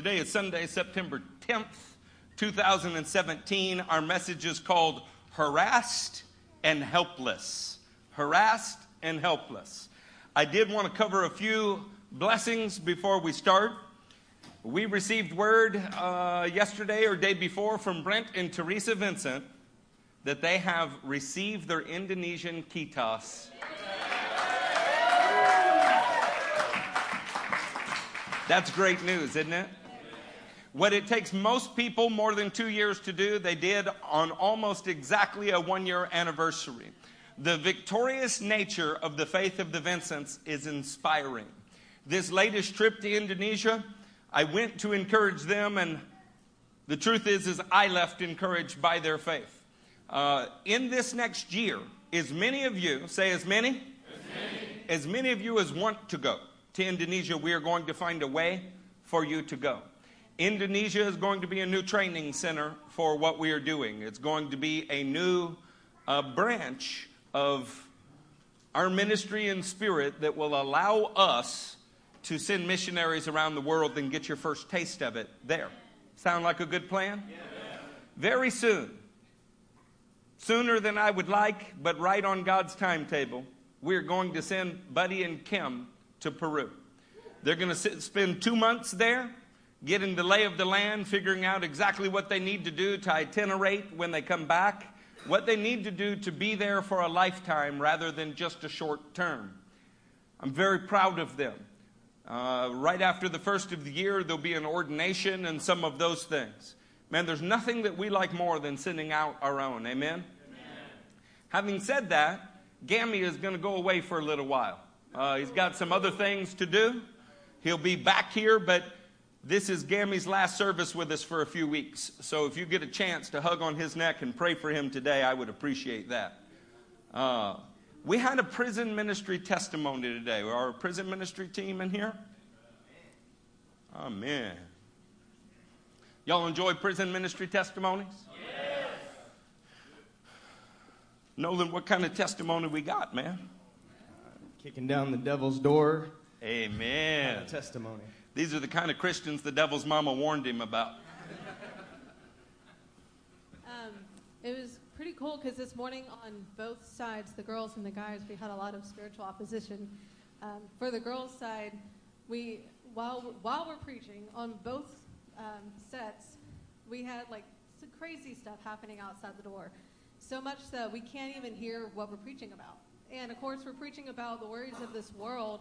Today is Sunday, September 10th, 2017. Our message is called Harassed and Helpless. Harassed and Helpless. I did want to cover a few blessings before we start. We received word uh, yesterday or day before from Brent and Teresa Vincent that they have received their Indonesian kitas. That's great news, isn't it? What it takes most people more than two years to do, they did on almost exactly a one year anniversary. The victorious nature of the faith of the Vincents is inspiring. This latest trip to Indonesia, I went to encourage them, and the truth is, is I left encouraged by their faith. Uh, in this next year, as many of you, say as many? as many, as many of you as want to go to Indonesia, we are going to find a way for you to go. Indonesia is going to be a new training center for what we are doing. It's going to be a new uh, branch of our ministry and spirit that will allow us to send missionaries around the world and get your first taste of it there. Sound like a good plan? Yeah. Very soon, sooner than I would like, but right on God's timetable, we're going to send Buddy and Kim to Peru. They're going to spend two months there, getting the lay of the land, figuring out exactly what they need to do to itinerate when they come back, what they need to do to be there for a lifetime rather than just a short term. I'm very proud of them. Uh, right after the first of the year, there'll be an ordination and some of those things. Man, there's nothing that we like more than sending out our own. Amen? Amen. Having said that, Gammy is going to go away for a little while. Uh, he's got some other things to do. He'll be back here, but this is Gammy's last service with us for a few weeks. So if you get a chance to hug on his neck and pray for him today, I would appreciate that. Uh, we had a prison ministry testimony today. Are Our prison ministry team in here. Amen. Y'all enjoy prison ministry testimonies? Yes. Nolan, what kind of testimony we got, man? Kicking down the devil's door. Amen. Kind of testimony. These are the kind of Christians the devil's mama warned him about. Um, it was pretty cool because this morning on both sides, the girls and the guys, we had a lot of spiritual opposition. Um, for the girls' side, we while while we're preaching on both um, sets, we had like crazy stuff happening outside the door, so much that we can't even hear what we're preaching about. And of course, we're preaching about the worries of this world,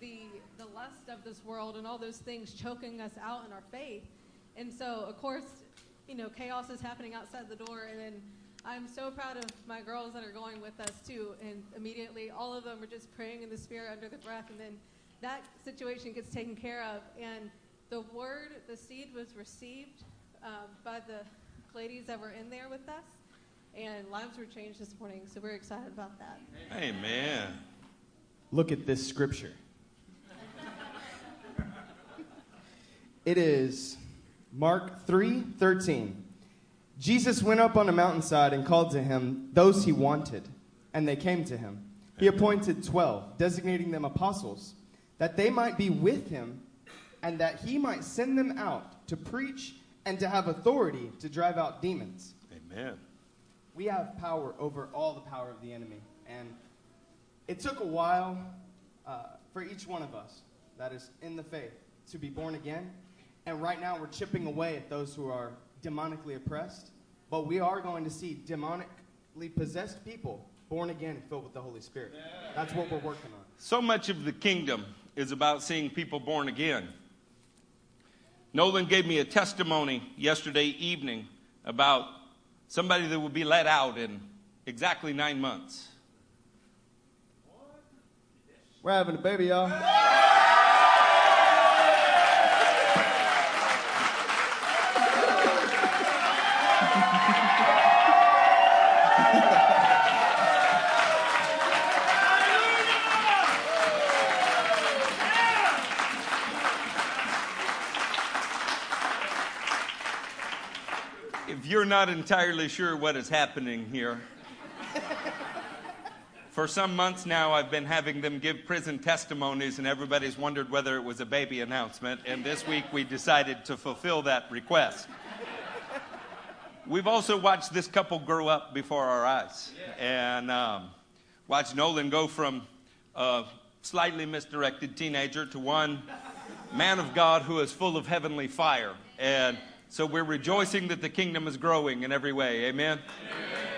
the the lust of this world, and all those things choking us out in our faith. And so, of course, you know, chaos is happening outside the door, and then I'm so proud of my girls that are going with us too. And immediately, all of them are just praying in the spirit under the breath, and then that situation gets taken care of. And the word, the seed was received um, by the ladies that were in there with us, and lives were changed this morning. So we're excited about that. Amen. Look at this scripture. It is Mark 3:13. Jesus went up on a mountainside and called to him those he wanted, and they came to him. He appointed twelve, designating them apostles, that they might be with him, and that he might send them out to preach and to have authority to drive out demons. Amen. We have power over all the power of the enemy. And it took a while uh, for each one of us that is in the faith to be born again. And right now we're chipping away at those who are demonically oppressed, but we are going to see demonically possessed people born again and filled with the Holy Spirit. That's what we're working on. So much of the kingdom is about seeing people born again. Nolan gave me a testimony yesterday evening about somebody that will be let out in exactly nine months. We're having a baby, y'all. You're not entirely sure what is happening here, For some months now, I've been having them give prison testimonies, and everybody's wondered whether it was a baby announcement. And this week, we decided to fulfill that request. We've also watched this couple grow up before our eyes, and um, watched Nolan go from a slightly misdirected teenager to one man of God who is full of heavenly fire. And so we're rejoicing that the kingdom is growing in every way. Amen. Amen.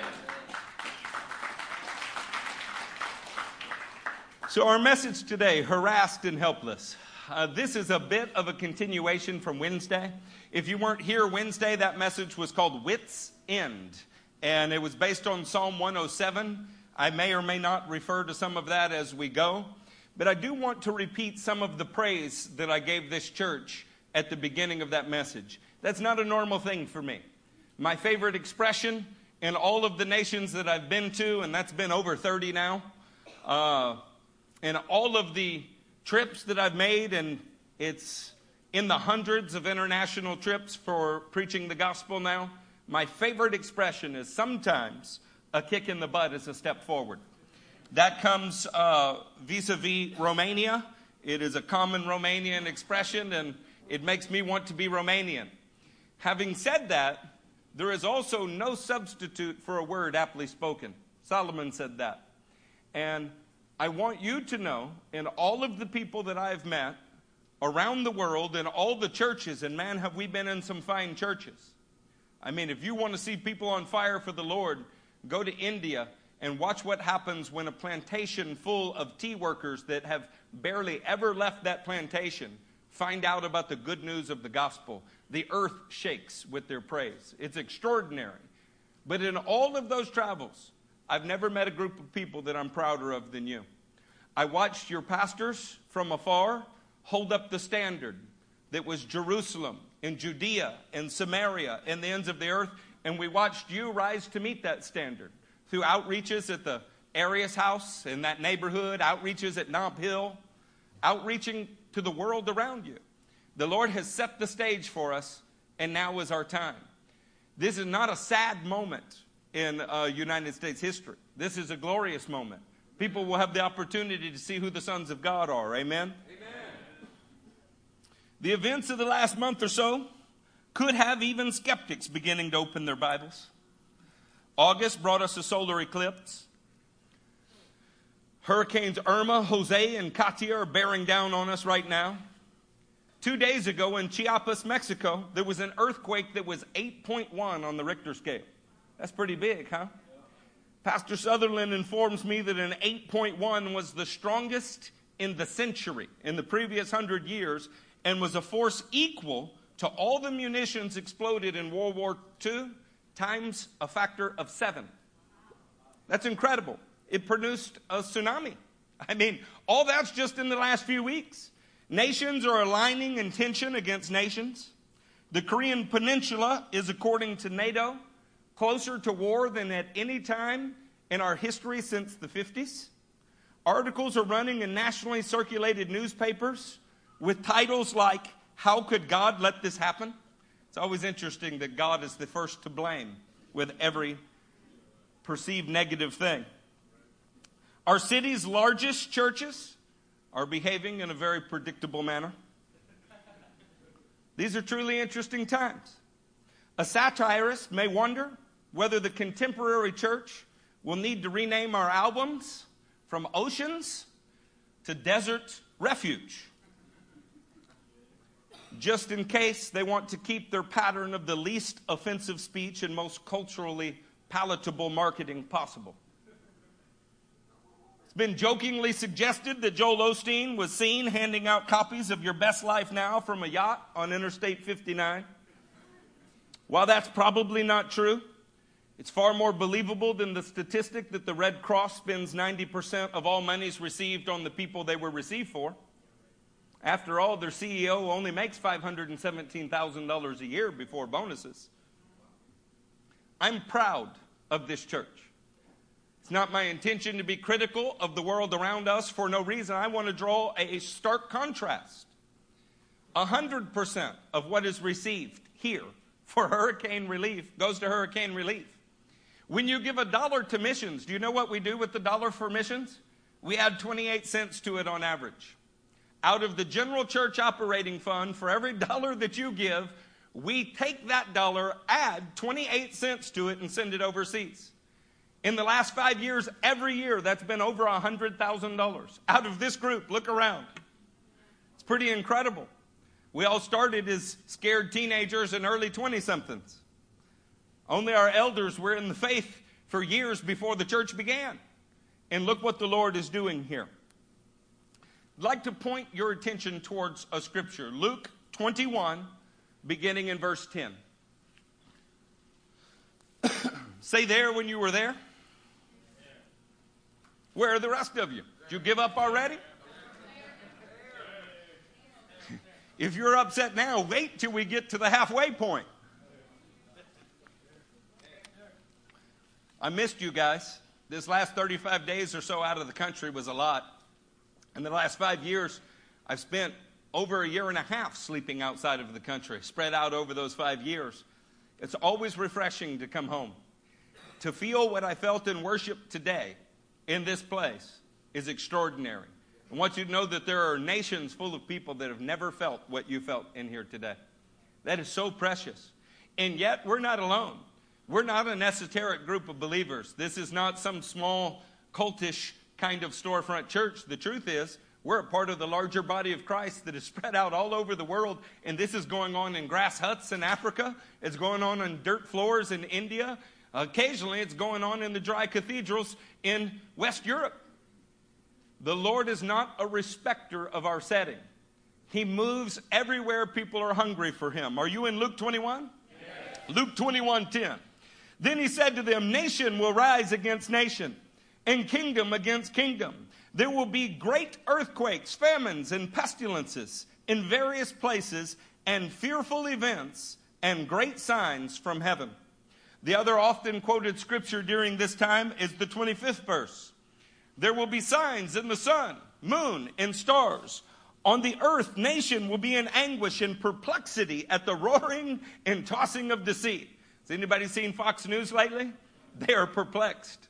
So, our message today harassed and helpless. Uh, this is a bit of a continuation from Wednesday. If you weren't here Wednesday, that message was called Wits End, and it was based on Psalm 107. I may or may not refer to some of that as we go, but I do want to repeat some of the praise that I gave this church at the beginning of that message. That's not a normal thing for me. My favorite expression in all of the nations that I've been to, and that's been over 30 now, uh, and all of the trips that I've made, and it's in the hundreds of international trips for preaching the gospel now, my favorite expression is sometimes a kick in the butt is a step forward. That comes vis a vis Romania. It is a common Romanian expression, and it makes me want to be Romanian. Having said that, there is also no substitute for a word aptly spoken. Solomon said that. And I want you to know, in all of the people that I've met around the world, in all the churches, and man, have we been in some fine churches. I mean, if you want to see people on fire for the Lord, go to India and watch what happens when a plantation full of tea workers that have barely ever left that plantation find out about the good news of the gospel. The earth shakes with their praise. It's extraordinary. But in all of those travels, I've never met a group of people that I'm prouder of than you. I watched your pastors from afar hold up the standard that was Jerusalem and Judea and Samaria and the ends of the earth, and we watched you rise to meet that standard through outreaches at the Arias House in that neighborhood, outreaches at Nob Hill, outreaching to the world around you. The Lord has set the stage for us, and now is our time. This is not a sad moment in uh, United States history. This is a glorious moment. People will have the opportunity to see who the sons of God are. Amen? Amen. The events of the last month or so could have even skeptics beginning to open their Bibles. August brought us a solar eclipse. Hurricanes Irma, Jose, and Katia are bearing down on us right now. Two days ago in Chiapas, Mexico, there was an earthquake that was 8.1 on the Richter scale. That's pretty big, huh? Pastor Sutherland informs me that an 8.1 was the strongest in the century, in the previous hundred years, and was a force equal to all the munitions exploded in World War II times a factor of seven. That's incredible. It produced a tsunami. I mean, all that's just in the last few weeks. Nations are aligning in tension against nations. The Korean Peninsula is, according to NATO, closer to war than at any time in our history since the 50s. Articles are running in nationally circulated newspapers with titles like, How Could God Let This Happen? It's always interesting that God is the first to blame with every perceived negative thing. Our city's largest churches are behaving in a very predictable manner. These are truly interesting times. A satirist may wonder whether the contemporary church will need to rename our albums from Oceans to Desert Refuge. Just in case they want to keep their pattern of the least offensive speech and most culturally palatable marketing possible. Been jokingly suggested that Joel Osteen was seen handing out copies of Your Best Life Now from a yacht on Interstate 59. While that's probably not true, it's far more believable than the statistic that the Red Cross spends 90% of all monies received on the people they were received for. After all, their CEO only makes $517,000 a year before bonuses. I'm proud of this church. It's not my intention to be critical of the world around us for no reason. I want to draw a stark contrast. 100% of what is received here for hurricane relief goes to hurricane relief. When you give a dollar to missions, do you know what we do with the dollar for missions? We add 28 cents to it on average. Out of the general church operating fund, for every dollar that you give, we take that dollar, add 28 cents to it, and send it overseas. In the last five years, every year, that's been over $100,000 out of this group. Look around. It's pretty incredible. We all started as scared teenagers and early 20 somethings. Only our elders were in the faith for years before the church began. And look what the Lord is doing here. I'd like to point your attention towards a scripture Luke 21, beginning in verse 10. Say there when you were there. Where are the rest of you? Did you give up already? If you're upset now, wait till we get to the halfway point. I missed you guys. This last 35 days or so out of the country was a lot. In the last five years, I've spent over a year and a half sleeping outside of the country, spread out over those five years. It's always refreshing to come home. To feel what I felt in worship today in this place is extraordinary. I want you to know that there are nations full of people that have never felt what you felt in here today. That is so precious. And yet, we're not alone. We're not an esoteric group of believers. This is not some small, cultish kind of storefront church. The truth is, we're a part of the larger body of Christ that is spread out all over the world, and this is going on in grass huts in Africa. It's going on on dirt floors in India. Occasionally, it's going on in the dry cathedrals in West Europe. The Lord is not a respecter of our setting. He moves everywhere people are hungry for him. Are you in Luke 21? Yes. Luke 21 10. Then he said to them, Nation will rise against nation, and kingdom against kingdom. There will be great earthquakes, famines, and pestilences in various places, and fearful events and great signs from heaven. The other often quoted scripture during this time is the 25th verse. There will be signs in the sun, moon, and stars. On the earth, nation will be in anguish and perplexity at the roaring and tossing of deceit. Has anybody seen Fox News lately? They are perplexed.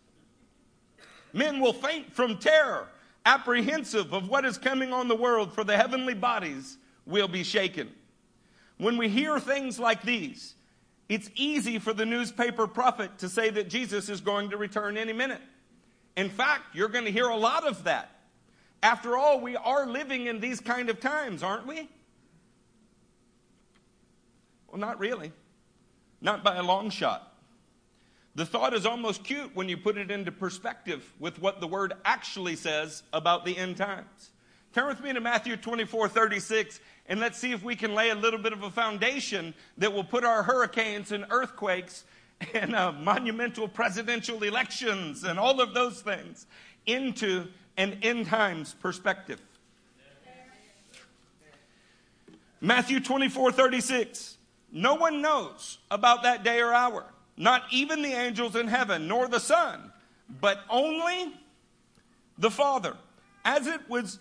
Men will faint from terror, apprehensive of what is coming on the world, for the heavenly bodies will be shaken. When we hear things like these, it's easy for the newspaper prophet to say that Jesus is going to return any minute. In fact, you're going to hear a lot of that. After all, we are living in these kind of times, aren't we? Well, not really. Not by a long shot. The thought is almost cute when you put it into perspective with what the word actually says about the end times. Turn with me to Matthew 24 36 and let's see if we can lay a little bit of a foundation that will put our hurricanes and earthquakes and uh, monumental presidential elections and all of those things into an end times perspective. Matthew 24 36. No one knows about that day or hour, not even the angels in heaven, nor the Son, but only the Father. As it was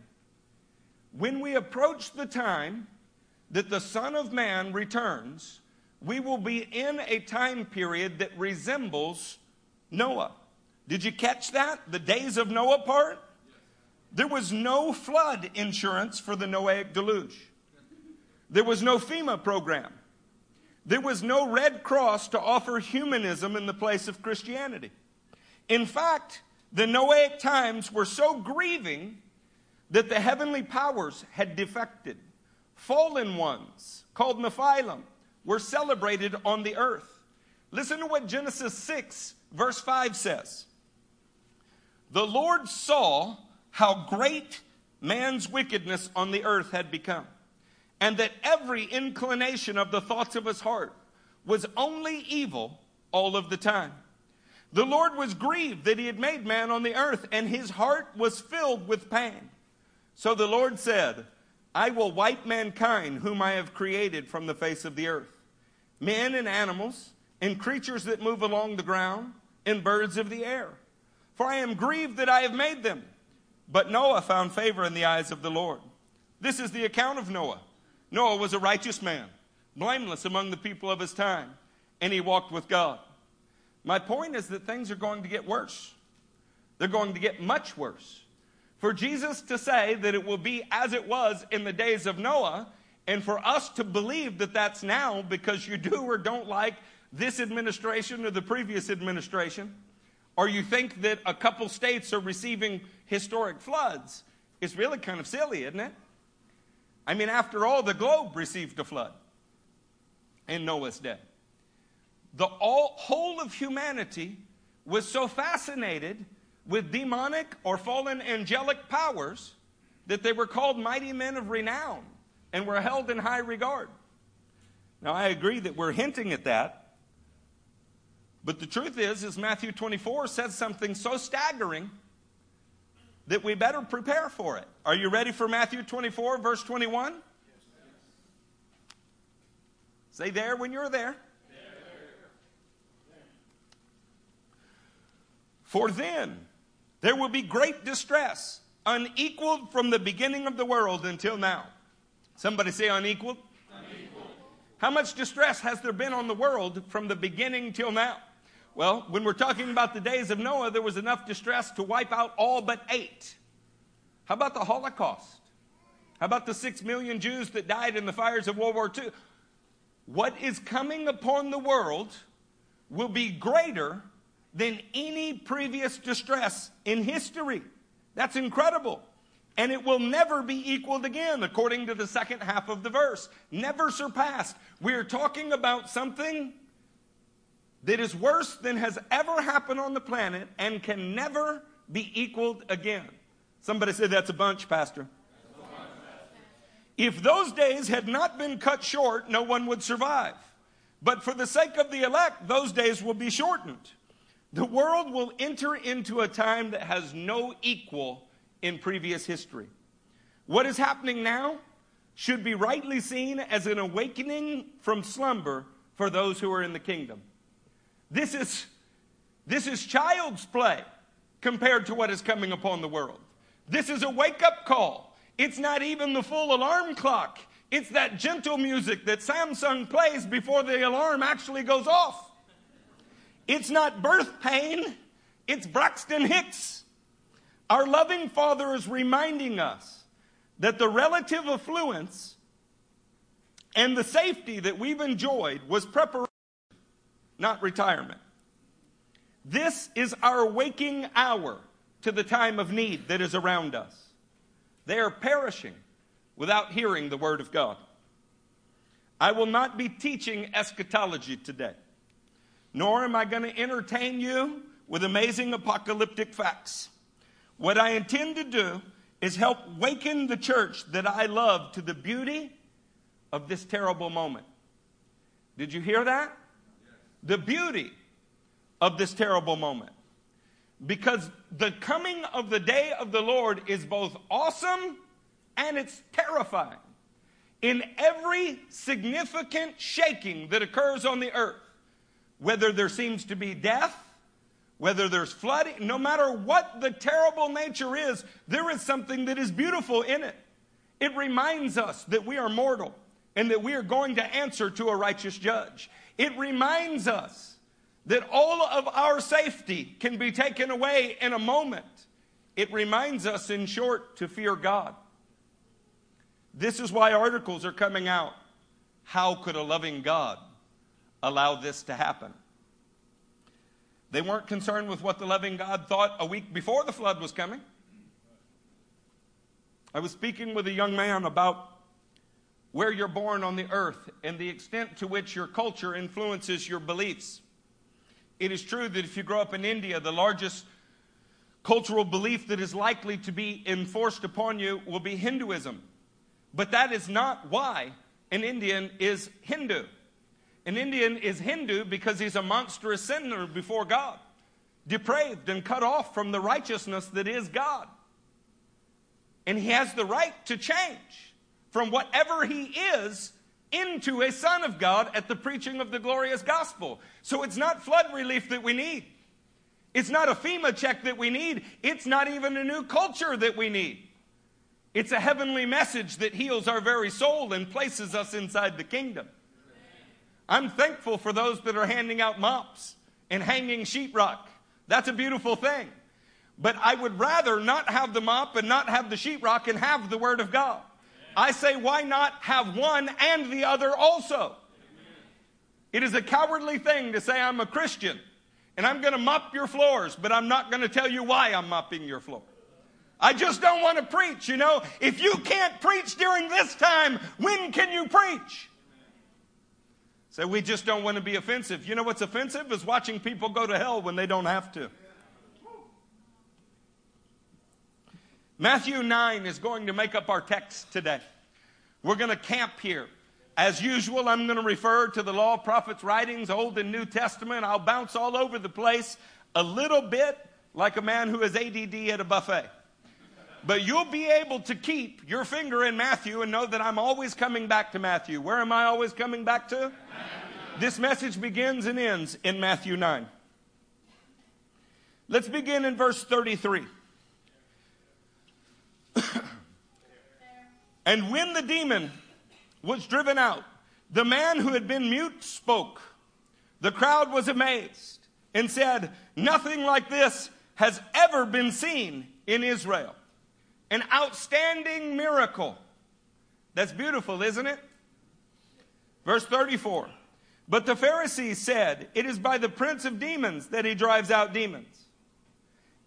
when we approach the time that the Son of Man returns, we will be in a time period that resembles Noah. Did you catch that? The days of Noah part? There was no flood insurance for the Noahic deluge. There was no FEMA program. There was no Red Cross to offer humanism in the place of Christianity. In fact, the Noahic times were so grieving that the heavenly powers had defected. Fallen ones, called Nephilim, were celebrated on the earth. Listen to what Genesis 6, verse 5 says. The Lord saw how great man's wickedness on the earth had become, and that every inclination of the thoughts of his heart was only evil all of the time. The Lord was grieved that he had made man on the earth, and his heart was filled with pain. So the Lord said, I will wipe mankind, whom I have created from the face of the earth, men and animals, and creatures that move along the ground, and birds of the air. For I am grieved that I have made them. But Noah found favor in the eyes of the Lord. This is the account of Noah. Noah was a righteous man, blameless among the people of his time, and he walked with God. My point is that things are going to get worse. They're going to get much worse. For Jesus to say that it will be as it was in the days of Noah, and for us to believe that that's now because you do or don't like this administration or the previous administration, or you think that a couple states are receiving historic floods, is really kind of silly, isn't it? I mean, after all, the globe received a flood in Noah's day the all, whole of humanity was so fascinated with demonic or fallen angelic powers that they were called mighty men of renown and were held in high regard. Now, I agree that we're hinting at that. But the truth is, is Matthew 24 says something so staggering that we better prepare for it. Are you ready for Matthew 24, verse 21? Yes, Say there when you're there. For then there will be great distress, unequaled from the beginning of the world until now. Somebody say unequaled. unequaled. How much distress has there been on the world from the beginning till now? Well, when we're talking about the days of Noah, there was enough distress to wipe out all but eight. How about the Holocaust? How about the six million Jews that died in the fires of World War II? What is coming upon the world will be greater than any previous distress in history. That's incredible. And it will never be equaled again, according to the second half of the verse. Never surpassed. We're talking about something that is worse than has ever happened on the planet and can never be equaled again. Somebody said that's a bunch, Pastor. If those days had not been cut short, no one would survive. But for the sake of the elect, those days will be shortened. The world will enter into a time that has no equal in previous history. What is happening now should be rightly seen as an awakening from slumber for those who are in the kingdom. This is, this is child's play compared to what is coming upon the world. This is a wake up call. It's not even the full alarm clock. It's that gentle music that Samsung plays before the alarm actually goes off. It's not birth pain, it's Braxton Hicks. Our loving Father is reminding us that the relative affluence and the safety that we've enjoyed was preparation, not retirement. This is our waking hour to the time of need that is around us. They are perishing without hearing the Word of God. I will not be teaching eschatology today nor am I going to entertain you with amazing apocalyptic facts. What I intend to do is help waken the church that I love to the beauty of this terrible moment. Did you hear that? The beauty of this terrible moment. Because the coming of the day of the Lord is both awesome and it's terrifying. In every significant shaking that occurs on the earth, whether there seems to be death, whether there's flooding, no matter what the terrible nature is, there is something that is beautiful in it. It reminds us that we are mortal and that we are going to answer to a righteous judge. It reminds us that all of our safety can be taken away in a moment. It reminds us, in short, to fear God. This is why articles are coming out. How could a loving God allow this to happen. They weren't concerned with what the loving God thought a week before the flood was coming. I was speaking with a young man about where you're born on the earth and the extent to which your culture influences your beliefs. It is true that if you grow up in India, the largest cultural belief that is likely to be enforced upon you will be Hinduism. But that is not why an Indian is Hindu. An Indian is Hindu because he's a monstrous sinner before God. depraved and cut off from the righteousness that is God. And he has the right to change from whatever he is into a son of God at the preaching of the glorious gospel. So it's not flood relief that we need. It's not a FEMA check that we need. It's not even a new culture that we need. It's a heavenly message that heals our very soul and places us inside the kingdom. I'm thankful for those that are handing out mops and hanging sheetrock. That's a beautiful thing. But I would rather not have the mop and not have the sheetrock and have the Word of God. I say, why not have one and the other also? It is a cowardly thing to say, I'm a Christian and I'm going to mop your floors, but I'm not going to tell you why I'm mopping your floor. I just don't want to preach, you know. If you can't preach during this time, when can you preach? So we just don't want to be offensive. You know what's offensive is watching people go to hell when they don't have to. Matthew 9 is going to make up our text today. We're going to camp here. As usual, I'm going to refer to the law, prophets, writings, Old and New Testament. I'll bounce all over the place a little bit like a man who has ADD at a buffet. But you'll be able to keep your finger in Matthew and know that I'm always coming back to Matthew. Where am I always coming back to? This message begins and ends in Matthew 9. Let's begin in verse 33. and when the demon was driven out, the man who had been mute spoke. The crowd was amazed and said, Nothing like this has ever been seen in Israel an outstanding miracle. That's beautiful, isn't it? Verse 34. But the Pharisees said, It is by the prince of demons that he drives out demons.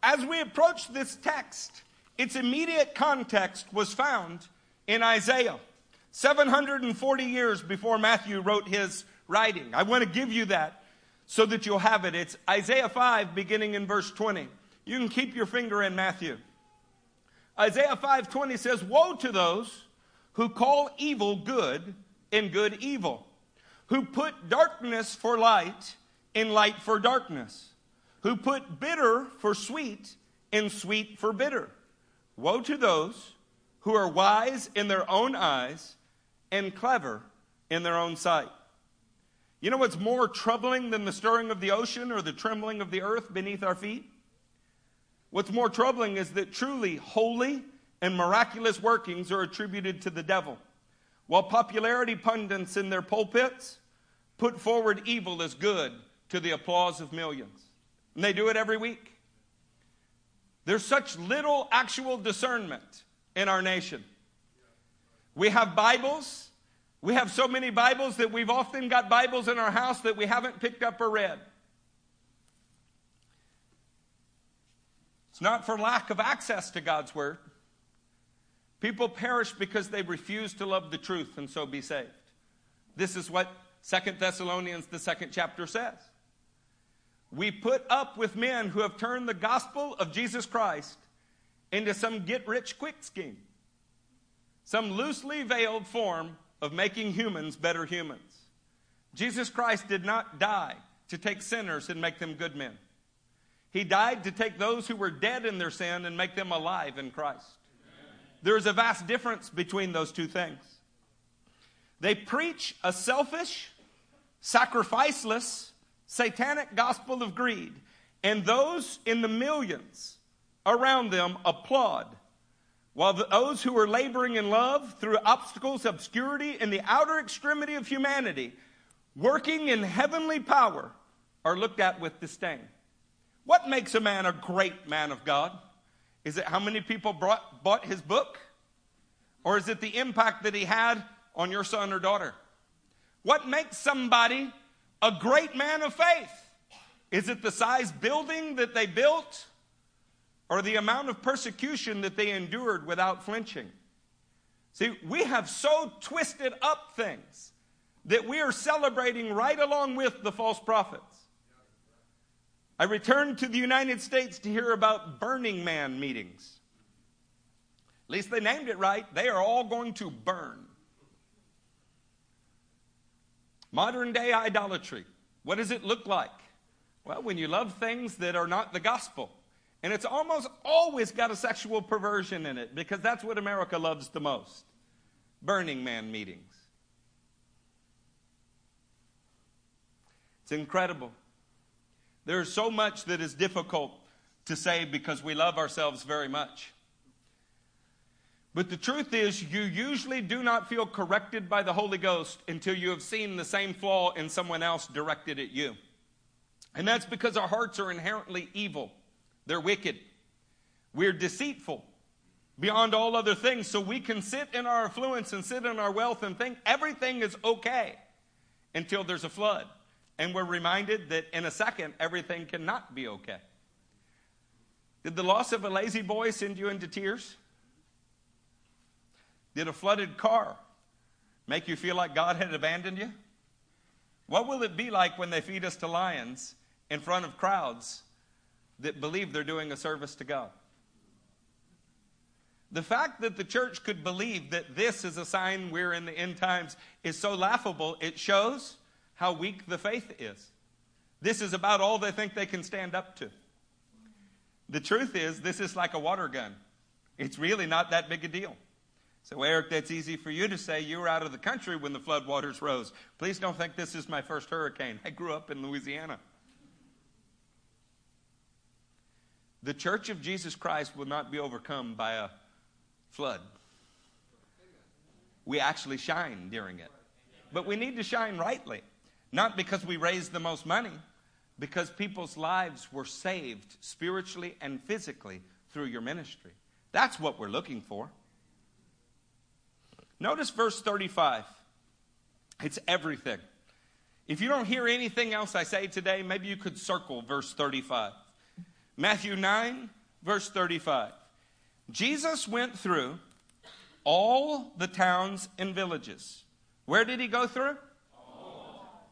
As we approach this text, its immediate context was found in Isaiah, 740 years before Matthew wrote his writing. I want to give you that so that you'll have it. It's Isaiah 5, beginning in verse 20. You can keep your finger in Matthew. Isaiah 5:20 says, "Woe to those who call evil good and good evil, who put darkness for light and light for darkness, who put bitter for sweet and sweet for bitter. Woe to those who are wise in their own eyes and clever in their own sight." You know what's more troubling than the stirring of the ocean or the trembling of the earth beneath our feet? What's more troubling is that truly holy and miraculous workings are attributed to the devil, while popularity pundits in their pulpits put forward evil as good to the applause of millions. And they do it every week. There's such little actual discernment in our nation. We have Bibles. We have so many Bibles that we've often got Bibles in our house that we haven't picked up or read. It's not for lack of access to God's Word. People perish because they refuse to love the truth and so be saved. This is what Second Thessalonians, the second chapter, says. We put up with men who have turned the gospel of Jesus Christ into some get rich quick scheme, some loosely veiled form of making humans better humans. Jesus Christ did not die to take sinners and make them good men. He died to take those who were dead in their sin and make them alive in Christ. There is a vast difference between those two things. They preach a selfish, sacrificeless, satanic gospel of greed, and those in the millions around them applaud, while those who are laboring in love through obstacles, obscurity, and the outer extremity of humanity, working in heavenly power, are looked at with disdain. What makes a man a great man of God? Is it how many people brought, bought his book? Or is it the impact that he had on your son or daughter? What makes somebody a great man of faith? Is it the size building that they built? Or the amount of persecution that they endured without flinching? See, we have so twisted up things that we are celebrating right along with the false prophets. I returned to the United States to hear about Burning Man meetings. At least they named it right. They are all going to burn. Modern day idolatry. What does it look like? Well, when you love things that are not the gospel, and it's almost always got a sexual perversion in it because that's what America loves the most Burning Man meetings. It's incredible. There's so much that is difficult to say because we love ourselves very much. But the truth is, you usually do not feel corrected by the Holy Ghost until you have seen the same flaw in someone else directed at you. And that's because our hearts are inherently evil, they're wicked, we're deceitful beyond all other things. So we can sit in our affluence and sit in our wealth and think everything is okay until there's a flood. And we're reminded that in a second, everything cannot be okay. Did the loss of a La-Z-Boy send you into tears? Did a flooded car make you feel like God had abandoned you? What will it be like when they feed us to lions in front of crowds that believe they're doing a service to God? The fact that the church could believe that this is a sign we're in the end times is so laughable. It shows how weak the faith is. This is about all they think they can stand up to. The truth is, this is like a water gun. It's really not that big a deal. So, Eric, that's easy for you to say. You were out of the country when the floodwaters rose. Please don't think this is my first hurricane. I grew up in Louisiana. The church of Jesus Christ will not be overcome by a flood. We actually shine during it. But we need to shine rightly. Not because we raised the most money, because people's lives were saved spiritually and physically through your ministry. That's what we're looking for. Notice verse 35. It's everything. If you don't hear anything else I say today, maybe you could circle verse 35. Matthew 9, verse 35. Jesus went through all the towns and villages. Where did he go through?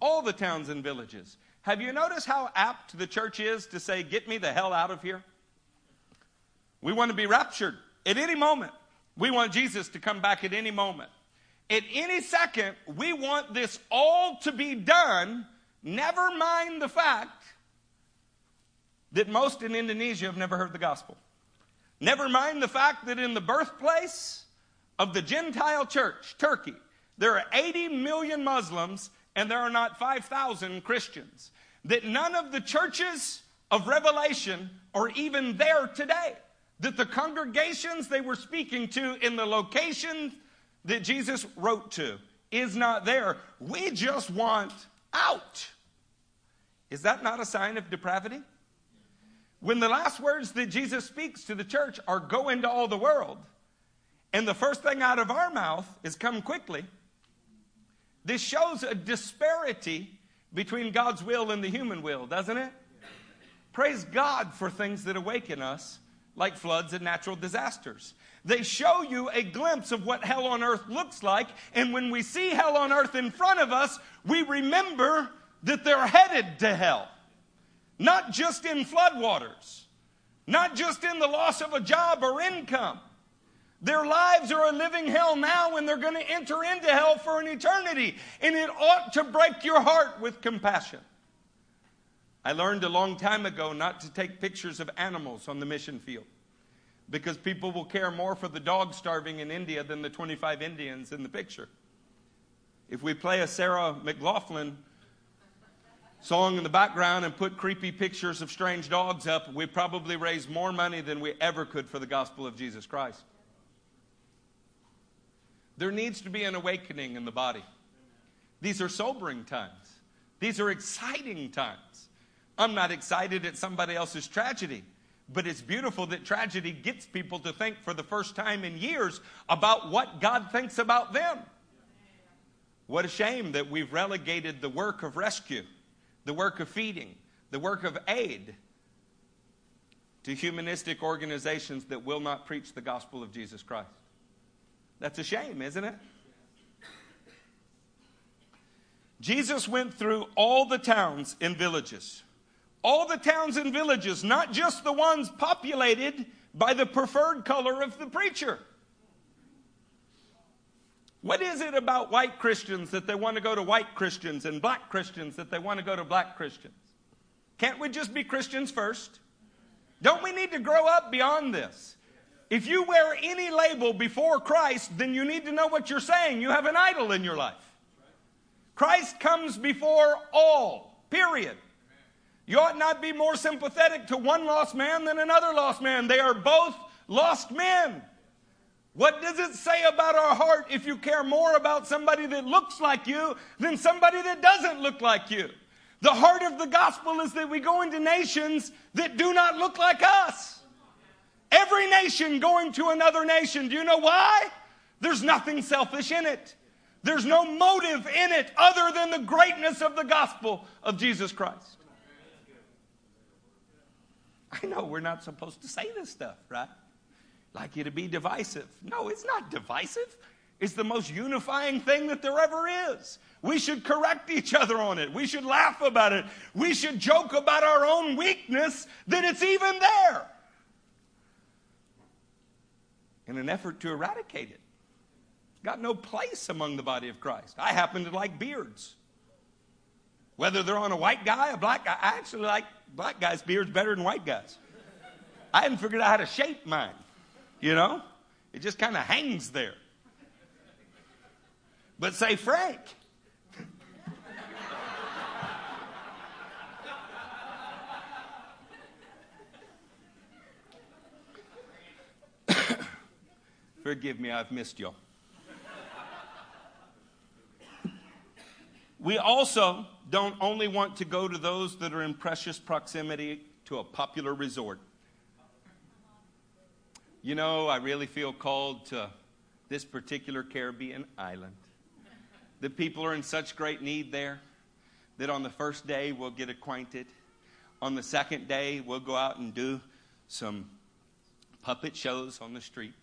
All, the towns and villages. Have you noticed how apt the church is to say, Get me the hell out of here? We want to be raptured at any moment. We want Jesus to come back at any moment. At any second, we want this all to be done, never mind the fact that most in Indonesia have never heard the gospel. Never mind the fact that in the birthplace of the Gentile church, Turkey, there are 80 million Muslims and there are not 5,000 Christians. That none of the churches of Revelation are even there today that the congregations they were speaking to in the location that Jesus wrote to is not there. We just want out. Is that not a sign of depravity? When the last words that Jesus speaks to the church are go into all the world, and the first thing out of our mouth is come quickly, this shows a disparity between God's will and the human will, doesn't it? Praise God for things that awaken us like floods and natural disasters. They show you a glimpse of what hell on earth looks like, and when we see hell on earth in front of us, we remember that they're headed to hell. Not just in floodwaters, not just in the loss of a job or income. Their lives are a living hell now, and they're going to enter into hell for an eternity. And it ought to break your heart with compassion. I learned a long time ago not to take pictures of animals on the mission field because people will care more for the dog starving in India than the 25 Indians in the picture. If we play a Sarah McLachlan song in the background and put creepy pictures of strange dogs up, we probably raise more money than we ever could for the gospel of Jesus Christ. There needs to be an awakening in the body. These are sobering times. These are exciting times. I'm not excited at somebody else's tragedy. But it's beautiful that tragedy gets people to think for the first time in years about what God thinks about them. What a shame that we've relegated the work of rescue, the work of feeding, the work of aid to humanistic organizations that will not preach the gospel of Jesus Christ. That's a shame, isn't it? Jesus went through all the towns and villages all the towns and villages, not just the ones populated by the preferred color of the preacher. What is it about white Christians that they want to go to white Christians and black Christians that they want to go to black Christians? Can't we just be Christians first? Don't we need to grow up beyond this? If you wear any label before Christ, then you need to know what you're saying. You have an idol in your life. Christ comes before all, period. You ought not be more sympathetic to one lost man than another lost man. They are both lost men. What does it say about our heart if you care more about somebody that looks like you than somebody that doesn't look like you? The heart of the gospel is that we go into nations that do not look like us. Every nation going to another nation. Do you know why? There's nothing selfish in it. There's no motive in it other than the greatness of the gospel of Jesus Christ. I know we're not supposed to say this stuff, right? Like you to be divisive. No, it's not divisive. It's the most unifying thing that there ever is. We should correct each other on it. We should laugh about it. We should joke about our own weakness that it's even there in an effort to eradicate it. Got no place among the body of Christ. I happen to like beards. Whether they're on a white guy, a black guy, I actually like black guys' beards better than white guys. I hadn't figured out how to shape mine, you know? It just kind of hangs there. But say Frank. Forgive me, I've missed you. We also don't only want to go to those that are in precious proximity to a popular resort. You know, I really feel called to this particular Caribbean island. The people are in such great need there that on the first day we'll get acquainted. On the second day, we'll go out and do some puppet shows on the street.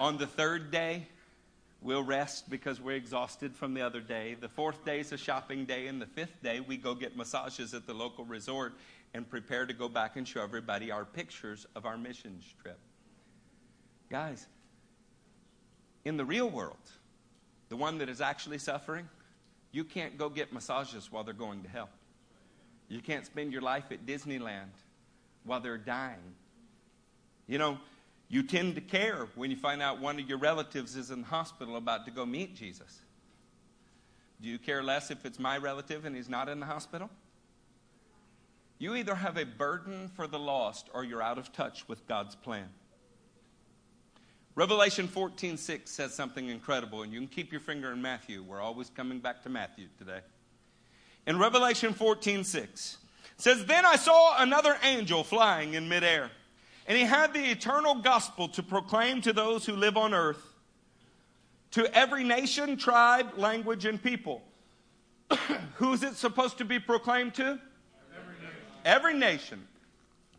On the third day, We'll rest because we're exhausted from the other day. The fourth day is a shopping day, and the fifth day, we go get massages at the local resort and prepare to go back and show everybody our pictures of our missions trip. Guys, in the real world, the one that is actually suffering, you can't go get massages while they're going to hell. You can't spend your life at Disneyland while they're dying. You know, you tend to care when you find out one of your relatives is in the hospital about to go meet Jesus. Do you care less if it's my relative and he's not in the hospital? You either have a burden for the lost or you're out of touch with God's plan. Revelation 14:6 says something incredible, and you can keep your finger in Matthew. We're always coming back to Matthew today. In Revelation 14:6 says, Then I saw another angel flying in midair and he had the eternal gospel to proclaim to those who live on earth, to every nation, tribe, language, and people. Who's it supposed to be proclaimed to? Every nation. Every nation,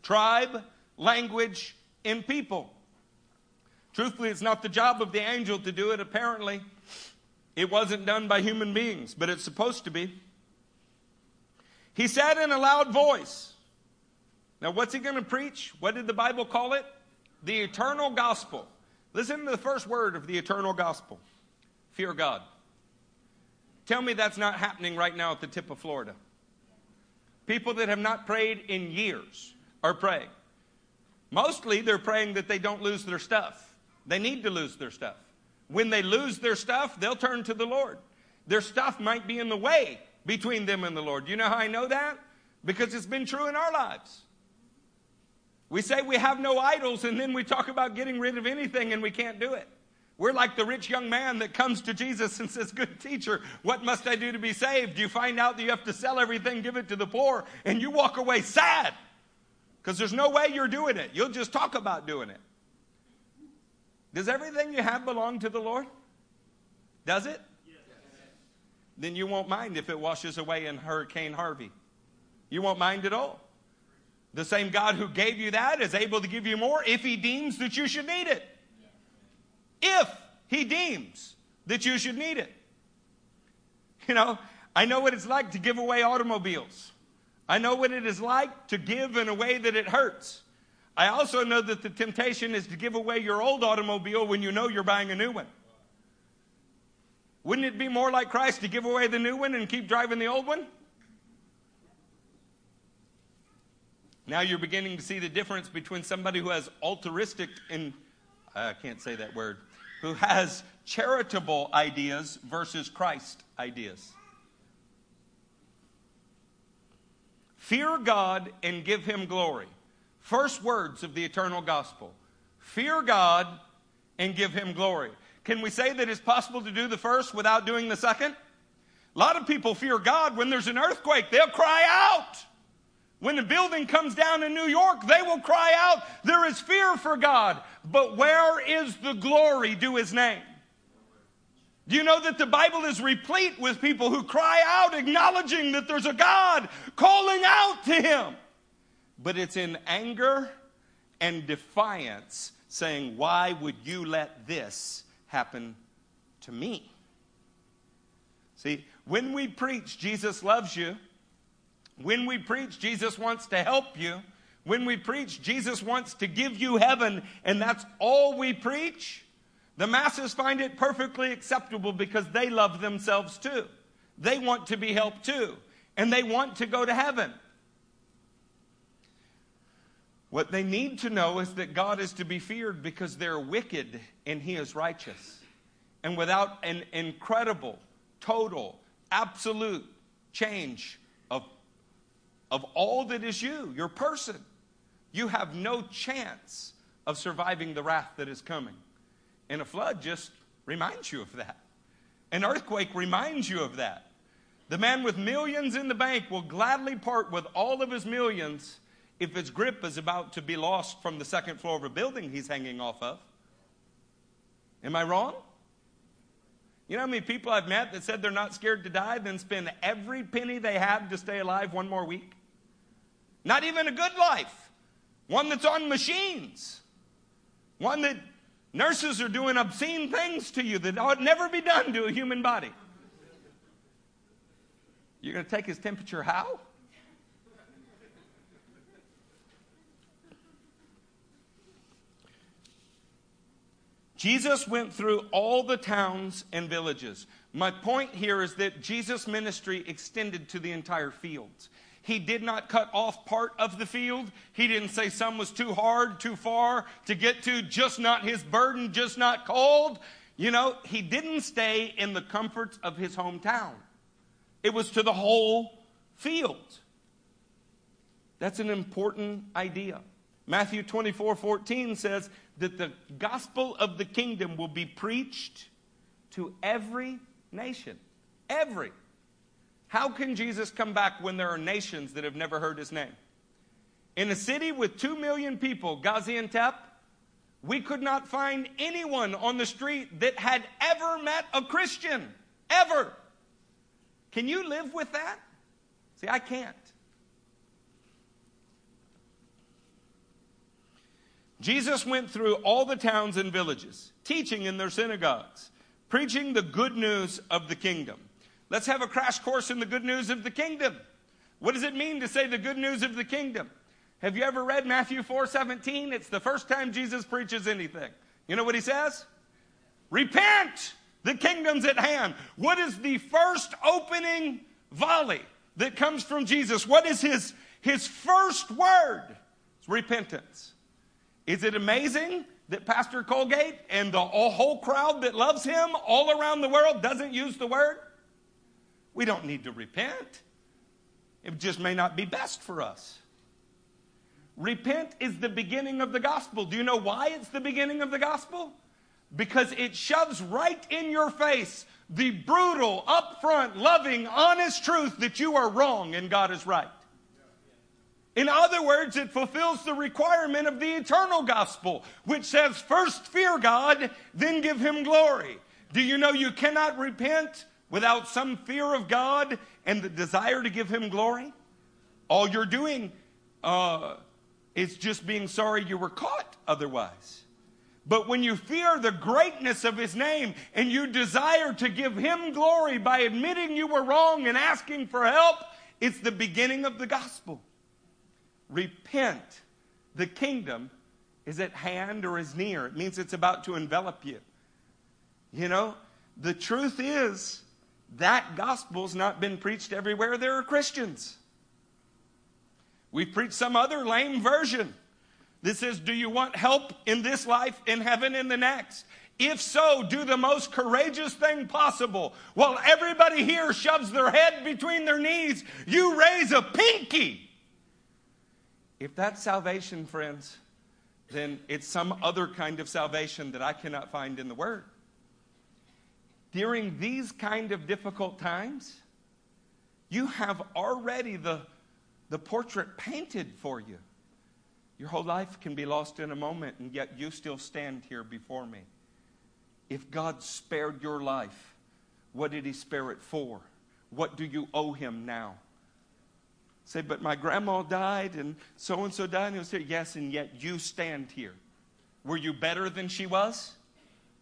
tribe, language, and people. Truthfully, it's not the job of the angel to do it, apparently. It wasn't done by human beings, but it's supposed to be. He said in a loud voice, now, what's he going to preach? What did the Bible call it? The eternal gospel. Listen to the first word of the eternal gospel fear God. Tell me that's not happening right now at the tip of Florida. People that have not prayed in years are praying. Mostly they're praying that they don't lose their stuff. They need to lose their stuff. When they lose their stuff, they'll turn to the Lord. Their stuff might be in the way between them and the Lord. You know how I know that? Because it's been true in our lives. We say we have no idols, and then we talk about getting rid of anything, and we can't do it. We're like the rich young man that comes to Jesus and says, Good teacher, what must I do to be saved? You find out that you have to sell everything, give it to the poor, and you walk away sad because there's no way you're doing it. You'll just talk about doing it. Does everything you have belong to the Lord? Does it? Then you won't mind if it washes away in Hurricane Harvey. You won't mind at all. The same God who gave you that is able to give you more if He deems that you should need it. If He deems that you should need it. You know, I know what it's like to give away automobiles. I know what it is like to give in a way that it hurts. I also know that the temptation is to give away your old automobile when you know you're buying a new one. Wouldn't it be more like Christ to give away the new one and keep driving the old one? Now you're beginning to see the difference between somebody who has altruistic and I can't say that word, who has charitable ideas versus Christ ideas. Fear God and give him glory. First words of the eternal gospel. Fear God and give him glory. Can we say that it's possible to do the first without doing the second? A lot of people fear God when there's an earthquake. They'll cry out. When a building comes down in New York, they will cry out. There is fear for God. But where is the glory due his name? Do you know that the Bible is replete with people who cry out, acknowledging that there's a God, calling out to him? But it's in anger and defiance, saying, Why would you let this happen to me? See, when we preach Jesus loves you, when we preach Jesus wants to help you, when we preach Jesus wants to give you heaven, and that's all we preach, the masses find it perfectly acceptable because they love themselves too. They want to be helped too, and they want to go to heaven. What they need to know is that God is to be feared because they're wicked and He is righteous. And without an incredible, total, absolute change of, all that is you, your person, you have no chance of surviving the wrath that is coming. And a flood just reminds you of that. An earthquake reminds you of that. The man with millions in the bank will gladly part with all of his millions if his grip is about to be lost from the second floor of a building he's hanging off of. Am I wrong? You know how many people I've met that said they're not scared to die, then spend every penny they have to stay alive one more week? Not even a good life. One that's on machines. One that nurses are doing obscene things to you that ought never be done to a human body. You're going to take his temperature how? Jesus went through all the towns and villages. My point here is that Jesus' ministry extended to the entire fields. He did not cut off part of the field. He didn't say some was too hard, too far to get to, just not his burden, just not called. You know, he didn't stay in the comforts of his hometown. It was to the whole field. That's an important idea. Matthew 24 14 says, that the gospel of the kingdom will be preached to every nation. Every. How can Jesus come back when there are nations that have never heard his name? In a city with two million people, Gaziantep, we could not find anyone on the street that had ever met a Christian. Ever. Can you live with that? See, I can't. Jesus went through all the towns and villages, teaching in their synagogues, preaching the good news of the kingdom. Let's have a crash course in the good news of the kingdom. What does it mean to say the good news of the kingdom? Have you ever read Matthew 4 17? It's the first time Jesus preaches anything. You know what he says? Repent! The kingdom's at hand. What is the first opening volley that comes from Jesus? What is his, his first word? It's repentance. Is it amazing that Pastor Colgate and the whole crowd that loves him all around the world doesn't use the word? We don't need to repent. It just may not be best for us. Repent is the beginning of the gospel. Do you know why it's the beginning of the gospel? Because it shoves right in your face the brutal, upfront, loving, honest truth that you are wrong and God is right. In other words, it fulfills the requirement of the eternal gospel, which says, first fear God, then give him glory. Do you know you cannot repent without some fear of God and the desire to give him glory? All you're doing uh, is just being sorry you were caught otherwise. But when you fear the greatness of his name and you desire to give him glory by admitting you were wrong and asking for help, it's the beginning of the gospel. Repent. The kingdom is at hand or is near. It means it's about to envelop you. You know, the truth is that gospel's not been preached everywhere there are Christians. We preach some other lame version. This says, Do you want help in this life, in heaven, in the next? If so, do the most courageous thing possible. While everybody here shoves their head between their knees, you raise a pinky. If that's salvation, friends, then it's some other kind of salvation that I cannot find in the Word. During these kind of difficult times, you have already the, the portrait painted for you. Your whole life can be lost in a moment, and yet you still stand here before me. If God spared your life, what did He spare it for? What do you owe Him now? Say, but my grandma died and so and so died. And he'll say, yes, and yet you stand here. Were you better than she was?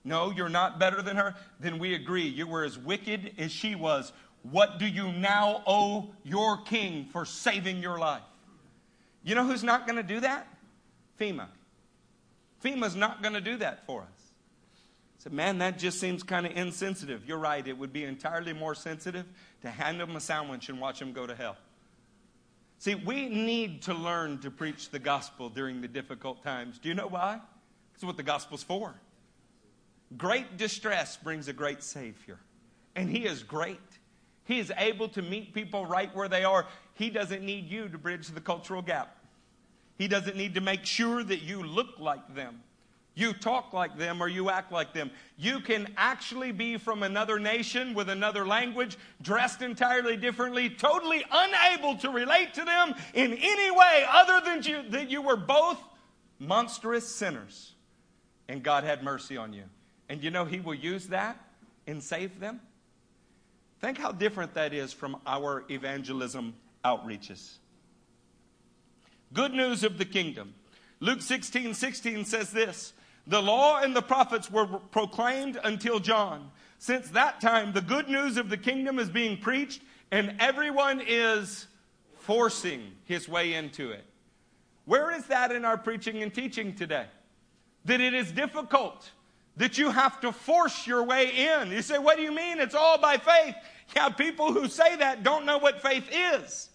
No, you're not better than her. Then we agree. You were as wicked as she was. What do you now owe your king for saving your life? You know who's not going to do that? FEMA. FEMA's not going to do that for us. I said, man, that just seems kind of insensitive. You're right. It would be entirely more sensitive to hand them a sandwich and watch them go to hell. See, we need to learn to preach the gospel during the difficult times. Do you know why? It's what the gospel's for. Great distress brings a great Savior, and He is great. He is able to meet people right where they are. He doesn't need you to bridge the cultural gap. He doesn't need to make sure that you look like them. You talk like them or you act like them. You can actually be from another nation with another language, dressed entirely differently, totally unable to relate to them in any way other than you, that you were both monstrous sinners. And God had mercy on you. And you know, He will use that and save them. Think how different that is from our evangelism outreaches. Good news of the kingdom. Luke 16 16 says this the law and the prophets were proclaimed until John. Since that time, the good news of the kingdom is being preached, and everyone is forcing his way into it. Where is that in our preaching and teaching today? That it is difficult, that you have to force your way in. You say, What do you mean? It's all by faith. Yeah, people who say that don't know what faith is.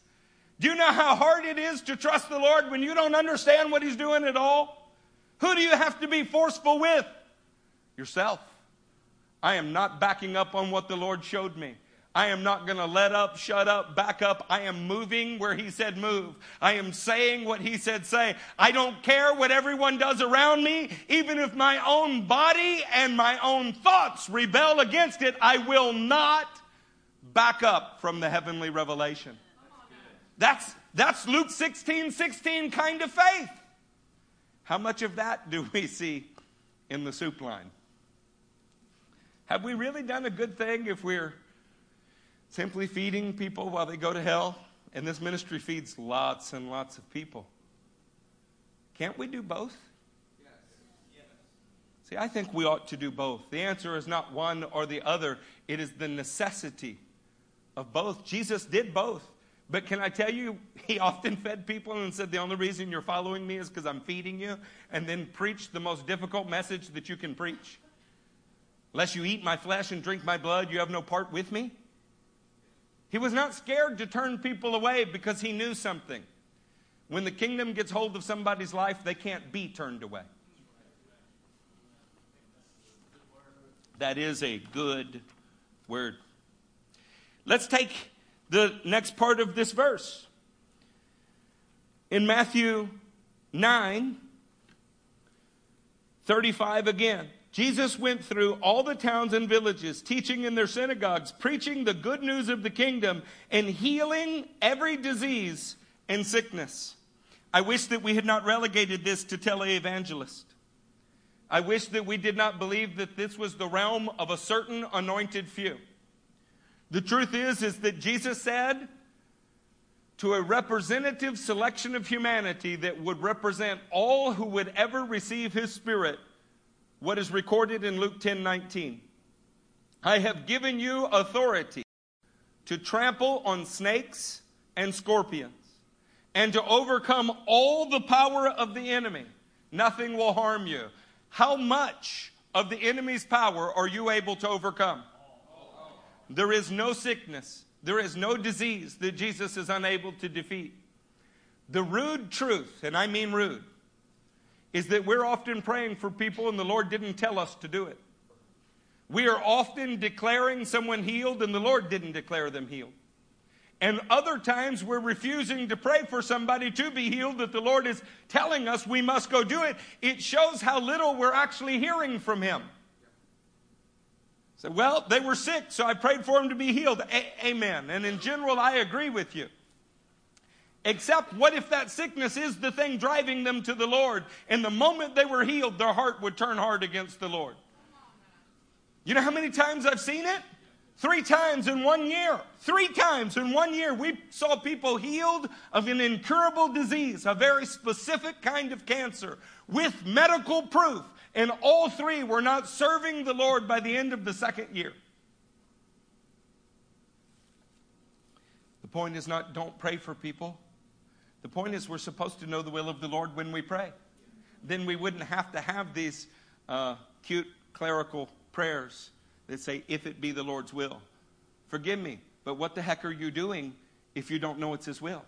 Do you know how hard it is to trust the Lord when you don't understand what He's doing at all? Who do you have to be forceful with? Yourself. I am not backing up on what the Lord showed me. I am not going to let up, shut up, back up. I am moving where He said move. I am saying what He said say. I don't care what everyone does around me. Even if my own body and my own thoughts rebel against it, I will not back up from the heavenly revelation. That's, that's Luke 16 16 kind of faith. How much of that do we see in the soup line? Have we really done a good thing if we're simply feeding people while they go to hell? And this ministry feeds lots and lots of people. Can't we do both? yes See, I think we ought to do both. The answer is not one or the other, it is the necessity of both. Jesus did both. But can I tell you, he often fed people and said, The only reason you're following me is because I'm feeding you, and then preached the most difficult message that you can preach. Unless you eat my flesh and drink my blood, you have no part with me. He was not scared to turn people away because he knew something. When the kingdom gets hold of somebody's life, they can't be turned away. That is a good word. Let's take the next part of this verse. In Matthew 9, 35 again. Jesus went through all the towns and villages, teaching in their synagogues, preaching the good news of the kingdom, and healing every disease and sickness. I wish that we had not relegated this to televangelist. I wish that we did not believe that this was the realm of a certain anointed few. The truth is, is that Jesus said to a representative selection of humanity that would represent all who would ever receive his spirit, what is recorded in Luke 10 19. I have given you authority to trample on snakes and scorpions and to overcome all the power of the enemy. Nothing will harm you. How much of the enemy's power are you able to overcome? There is no sickness, there is no disease that Jesus is unable to defeat. The rude truth, and I mean rude, is that we're often praying for people and the Lord didn't tell us to do it. We are often declaring someone healed and the Lord didn't declare them healed. And other times we're refusing to pray for somebody to be healed that the Lord is telling us we must go do it. It shows how little we're actually hearing from Him. So, well, they were sick, so I prayed for them to be healed. A- amen. And in general, I agree with you. Except, what if that sickness is the thing driving them to the Lord? And the moment they were healed, their heart would turn hard against the Lord. You know how many times I've seen it? Three times in one year. Three times in one year, we saw people healed of an incurable disease, a very specific kind of cancer, with medical proof. And all three were not serving the Lord by the end of the second year. The point is not don't pray for people. The point is we're supposed to know the will of the Lord when we pray. Then we wouldn't have to have these uh, cute clerical prayers that say, if it be the Lord's will. Forgive me, but what the heck are you doing if you don't know it's His will?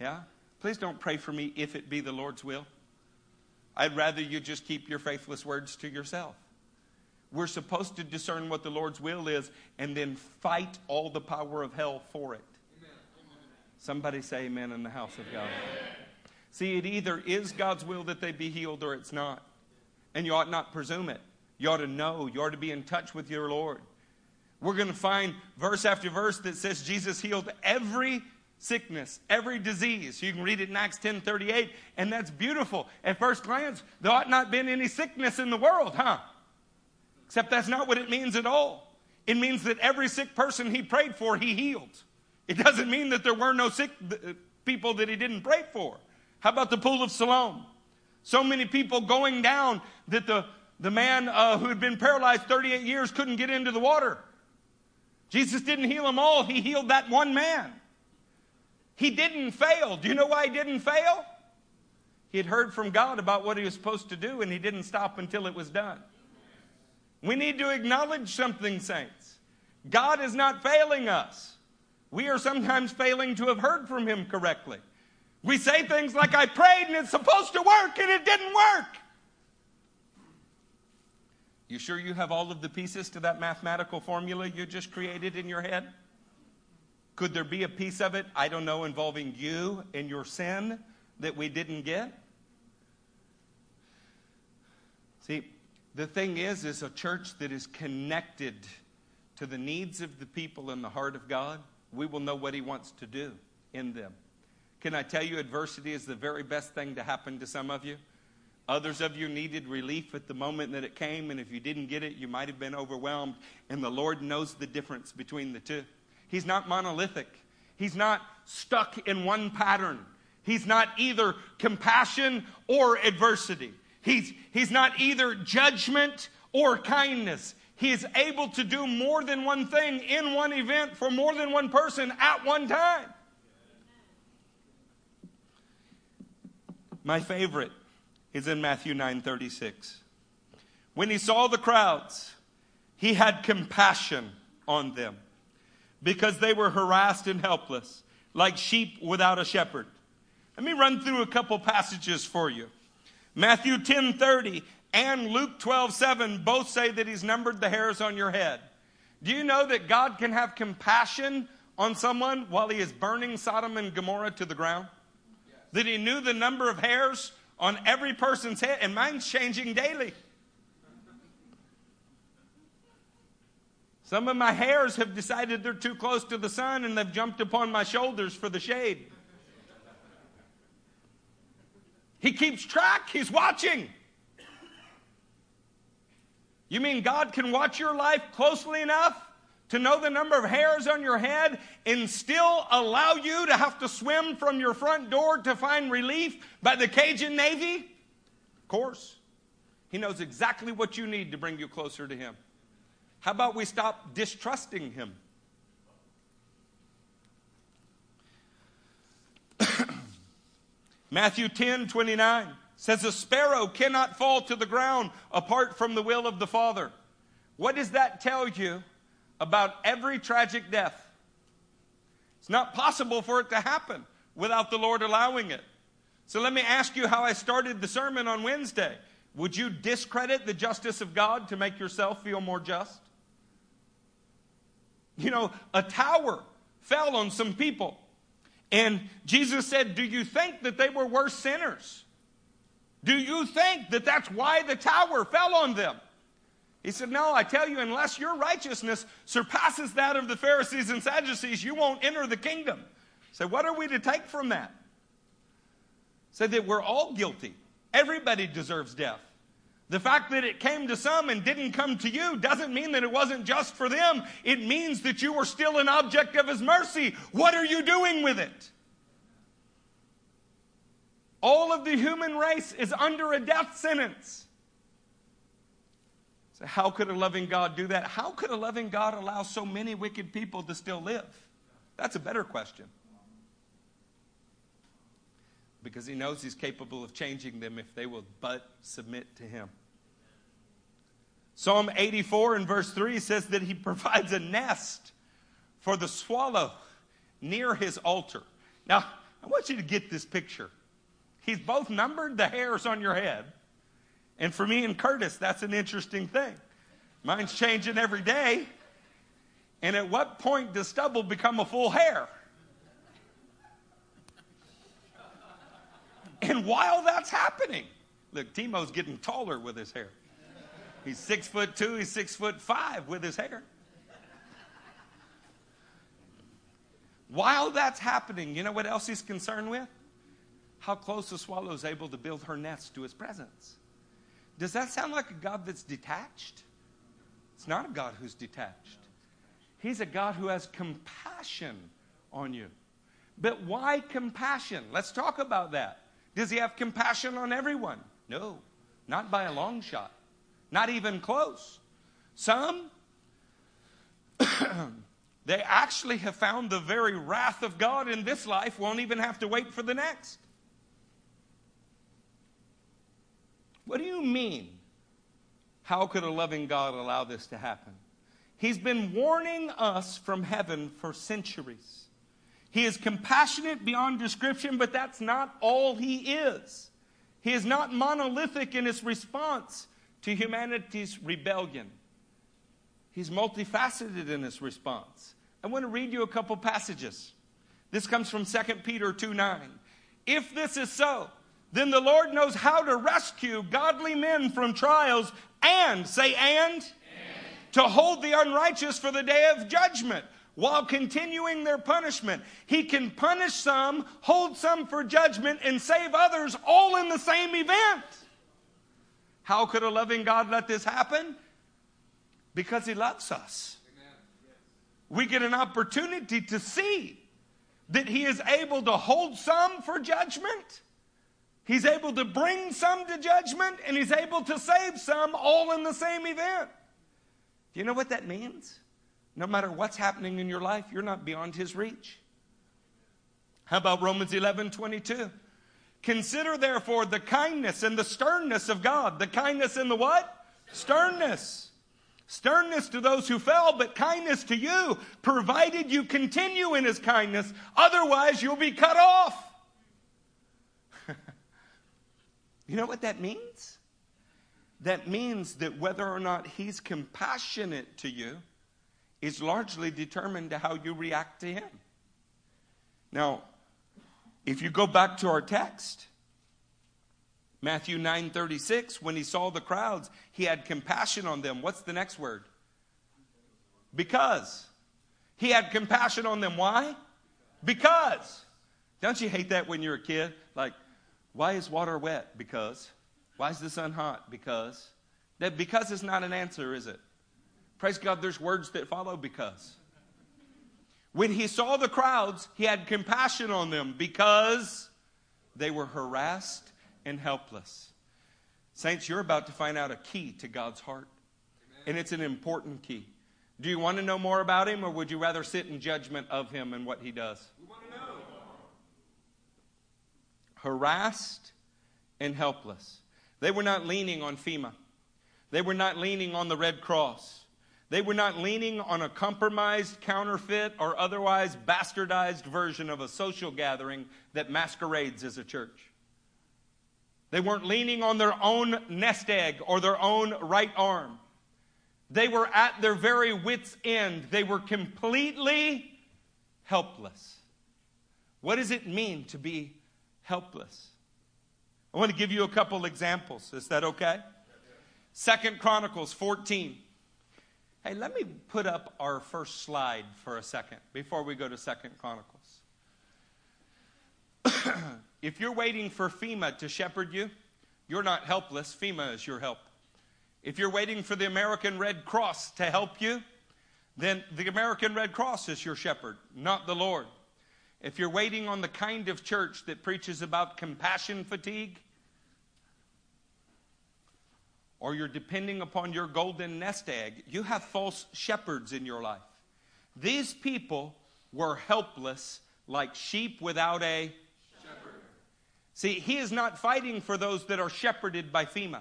Yeah? Please don't pray for me if it be the Lord's will. I'd rather you just keep your faithless words to yourself. We're supposed to discern what the Lord's will is and then fight all the power of hell for it. Somebody say amen in the house of God. See, it either is God's will that they be healed or it's not. And you ought not presume it. You ought to know. You ought to be in touch with your Lord. We're going to find verse after verse that says Jesus healed every sickness, every disease. You can read it in Acts 10 38, and that's beautiful. At first glance, there ought not been any sickness in the world, huh? Except that's not what it means at all. It means that every sick person he prayed for, he healed. It doesn't mean that there were no sick uh, people that he didn't pray for. How about the pool of Siloam? So many people going down that the the man uh, who had been paralyzed 38 years couldn't get into the water. Jesus didn't heal them all, he healed that one man. He didn't fail. Do you know why he didn't fail? He had heard from God about what he was supposed to do, and he didn't stop until it was done. We need to acknowledge something, saints. God is not failing us. We are sometimes failing to have heard from him correctly. We say things like, I prayed and it's supposed to work, and it didn't work. You sure you have all of the pieces to that mathematical formula you just created in your head? Could there be a piece of it, I don't know, involving you and your sin that we didn't get? See, the thing is, is a church that is connected to the needs of the people in the heart of God, we will know what He wants to do in them. Can I tell you, adversity is the very best thing to happen to some of you? Others of you needed relief at the moment that it came, and if you didn't get it, you might have been overwhelmed. And the Lord knows the difference between the two. He's not monolithic, He's not stuck in one pattern. He's not either compassion or adversity. He's, he's not either judgment or kindness. He is able to do more than one thing in one event for more than one person at one time. My favorite is in Matthew 9:36. When he saw the crowds, he had compassion on them because they were harassed and helpless, like sheep without a shepherd. Let me run through a couple passages for you. Matthew 10:30 and Luke 12:7 both say that he's numbered the hairs on your head. Do you know that God can have compassion on someone while he is burning Sodom and Gomorrah to the ground? Yes. That he knew the number of hairs on every person's head, and mine's changing daily. Some of my hairs have decided they're too close to the sun and they've jumped upon my shoulders for the shade. He keeps track, He's watching. You mean God can watch your life closely enough to know the number of hairs on your head and still allow you to have to swim from your front door to find relief by the Cajun Navy? Of course. He knows exactly what you need to bring you closer to Him. How about we stop distrusting Him? Matthew 10 29 says, A sparrow cannot fall to the ground apart from the will of the Father. What does that tell you about every tragic death. It's not possible for it to happen without the Lord allowing it. So let me ask you how I started the sermon on Wednesday. Would you discredit the justice of God to make yourself feel more just? You know, a tower fell on some people. And Jesus said, Do you think that they were worse sinners? Do you think that that's why the tower fell on them? He said, No, I tell you, unless your righteousness surpasses that of the Pharisees and Sadducees, you won't enter the kingdom. So, what are we to take from that? Said that we're all guilty. Everybody deserves death. The fact that it came to some and didn't come to you doesn't mean that it wasn't just for them. It means that you were still an object of His mercy. What are you doing with it? All of the human race is under a death sentence. So, how could a loving God do that? How could a loving God allow so many wicked people to still live? That's a better question. Because he knows he's capable of changing them if they will but submit to him. Psalm 84 and verse 3 says that he provides a nest for the swallow near his altar. Now, I want you to get this picture. He's both numbered the hairs on your head. And for me and Curtis, that's an interesting thing. Mine's changing every day. And at what point does stubble become a full hair? And while that's happening, look, Timo's getting taller with his hair. He's six foot two, he's six foot five with his hair. While that's happening, you know what else he's concerned with? How close the swallow is able to build her nest to his presence. Does that sound like a God that's detached? It's not a God who's detached. He's a God who has compassion on you. But why compassion? Let's talk about that. Does he have compassion on everyone? No, not by a long shot. Not even close. Some, they actually have found the very wrath of God in this life, won't even have to wait for the next. What do you mean? How could a loving God allow this to happen? He's been warning us from heaven for centuries. He is compassionate beyond description, but that's not all he is. He is not monolithic in his response to humanity's rebellion. He's multifaceted in his response. I want to read you a couple passages. This comes from 2 Peter 2 9. If this is so, then the Lord knows how to rescue godly men from trials and, say, and, and, to hold the unrighteous for the day of judgment while continuing their punishment. He can punish some, hold some for judgment, and save others all in the same event. How could a loving God let this happen? Because He loves us. We get an opportunity to see that He is able to hold some for judgment. He's able to bring some to judgment and he's able to save some all in the same event. Do you know what that means? No matter what's happening in your life, you're not beyond his reach. How about Romans 11 22? Consider therefore the kindness and the sternness of God. The kindness and the what? Sternness. Sternness to those who fell, but kindness to you, provided you continue in his kindness. Otherwise, you'll be cut off. You know what that means? That means that whether or not he's compassionate to you is largely determined to how you react to him. Now, if you go back to our text, Matthew 9:36, when he saw the crowds, he had compassion on them. What's the next word? Because. He had compassion on them. Why? Because. Don't you hate that when you're a kid? Like, why is water wet? Because. Why is the sun hot? Because. That because is not an answer, is it? Praise God, there's words that follow because. When he saw the crowds, he had compassion on them because they were harassed and helpless. Saints, you're about to find out a key to God's heart, and it's an important key. Do you want to know more about him, or would you rather sit in judgment of him and what he does? We want to know. Harassed and helpless. They were not leaning on FEMA. They were not leaning on the Red Cross. They were not leaning on a compromised, counterfeit, or otherwise bastardized version of a social gathering that masquerades as a church. They weren't leaning on their own nest egg or their own right arm. They were at their very wits' end. They were completely helpless. What does it mean to be helpless? I want to give you a couple examples. Is that okay? Second Chronicles 14. Hey, let me put up our first slide for a second before we go to Second Chronicles. if you're waiting for FEMA to shepherd you, you're not helpless. FEMA is your help. If you're waiting for the American Red Cross to help you, then the American Red Cross is your shepherd, not the Lord. If you're waiting on the kind of church that preaches about compassion fatigue, or you're depending upon your golden nest egg, you have false shepherds in your life. These people were helpless like sheep without a shepherd. See, he is not fighting for those that are shepherded by FEMA.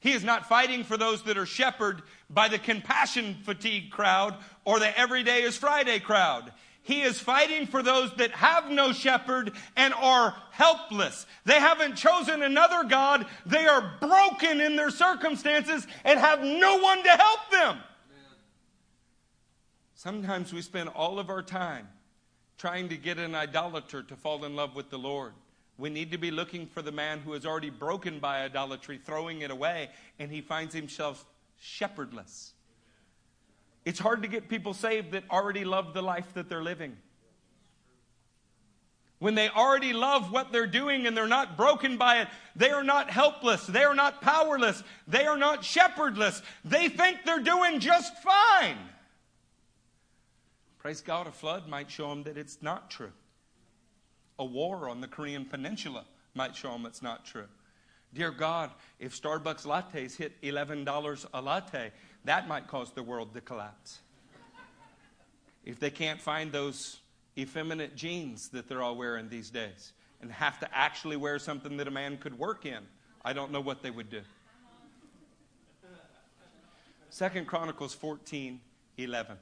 He is not fighting for those that are shepherded by the compassion fatigue crowd or the everyday is Friday crowd. He is fighting for those that have no shepherd and are helpless. They haven't chosen another God. They are broken in their circumstances and have no one to help them. Sometimes we spend all of our time trying to get an idolater to fall in love with the Lord. We need to be looking for the man who is already broken by idolatry, throwing it away, and he finds himself shepherdless. It's hard to get people saved that already love the life that they're living. When they already love what they're doing and they're not broken by it, they are not helpless. They are not powerless. They are not shepherdless. They think they're doing just fine. Praise God, a flood might show them that it's not true. A war on the Korean Peninsula might show them it's not true. Dear God, if Starbucks lattes hit $11 a latte, that might cause the world to collapse. If they can't find those effeminate jeans that they're all wearing these days and have to actually wear something that a man could work in, I don't know what they would do. Second Chronicles 14 11.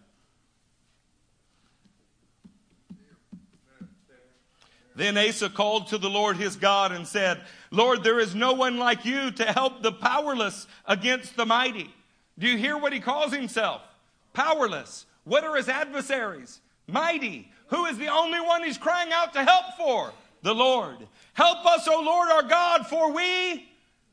Then Asa called to the Lord his God and said, Lord, there is no one like you to help the powerless against the mighty. Do you hear what he calls himself? Powerless. What are his adversaries? Mighty. Who is the only one he's crying out to help for? The Lord. Help us, O Lord our God, for we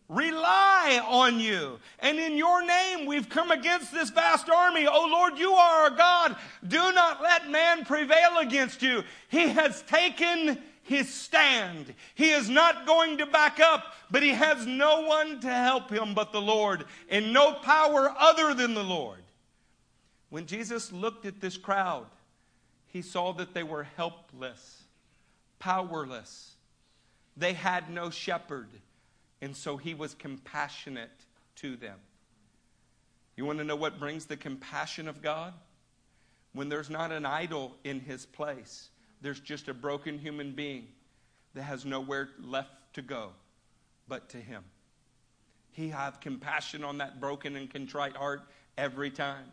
rely on you. And in your name we've come against this vast army. O Lord, you are our God. Do not let man prevail against you. He has taken his stand. He is not going to back up, but he has no one to help him but the Lord, and no power other than the Lord. When Jesus looked at this crowd, he saw that they were helpless, powerless. They had no shepherd, and so he was compassionate to them. You want to know what brings the compassion of God? When there's not an idol in his place there's just a broken human being that has nowhere left to go but to him. He have compassion on that broken and contrite heart every time.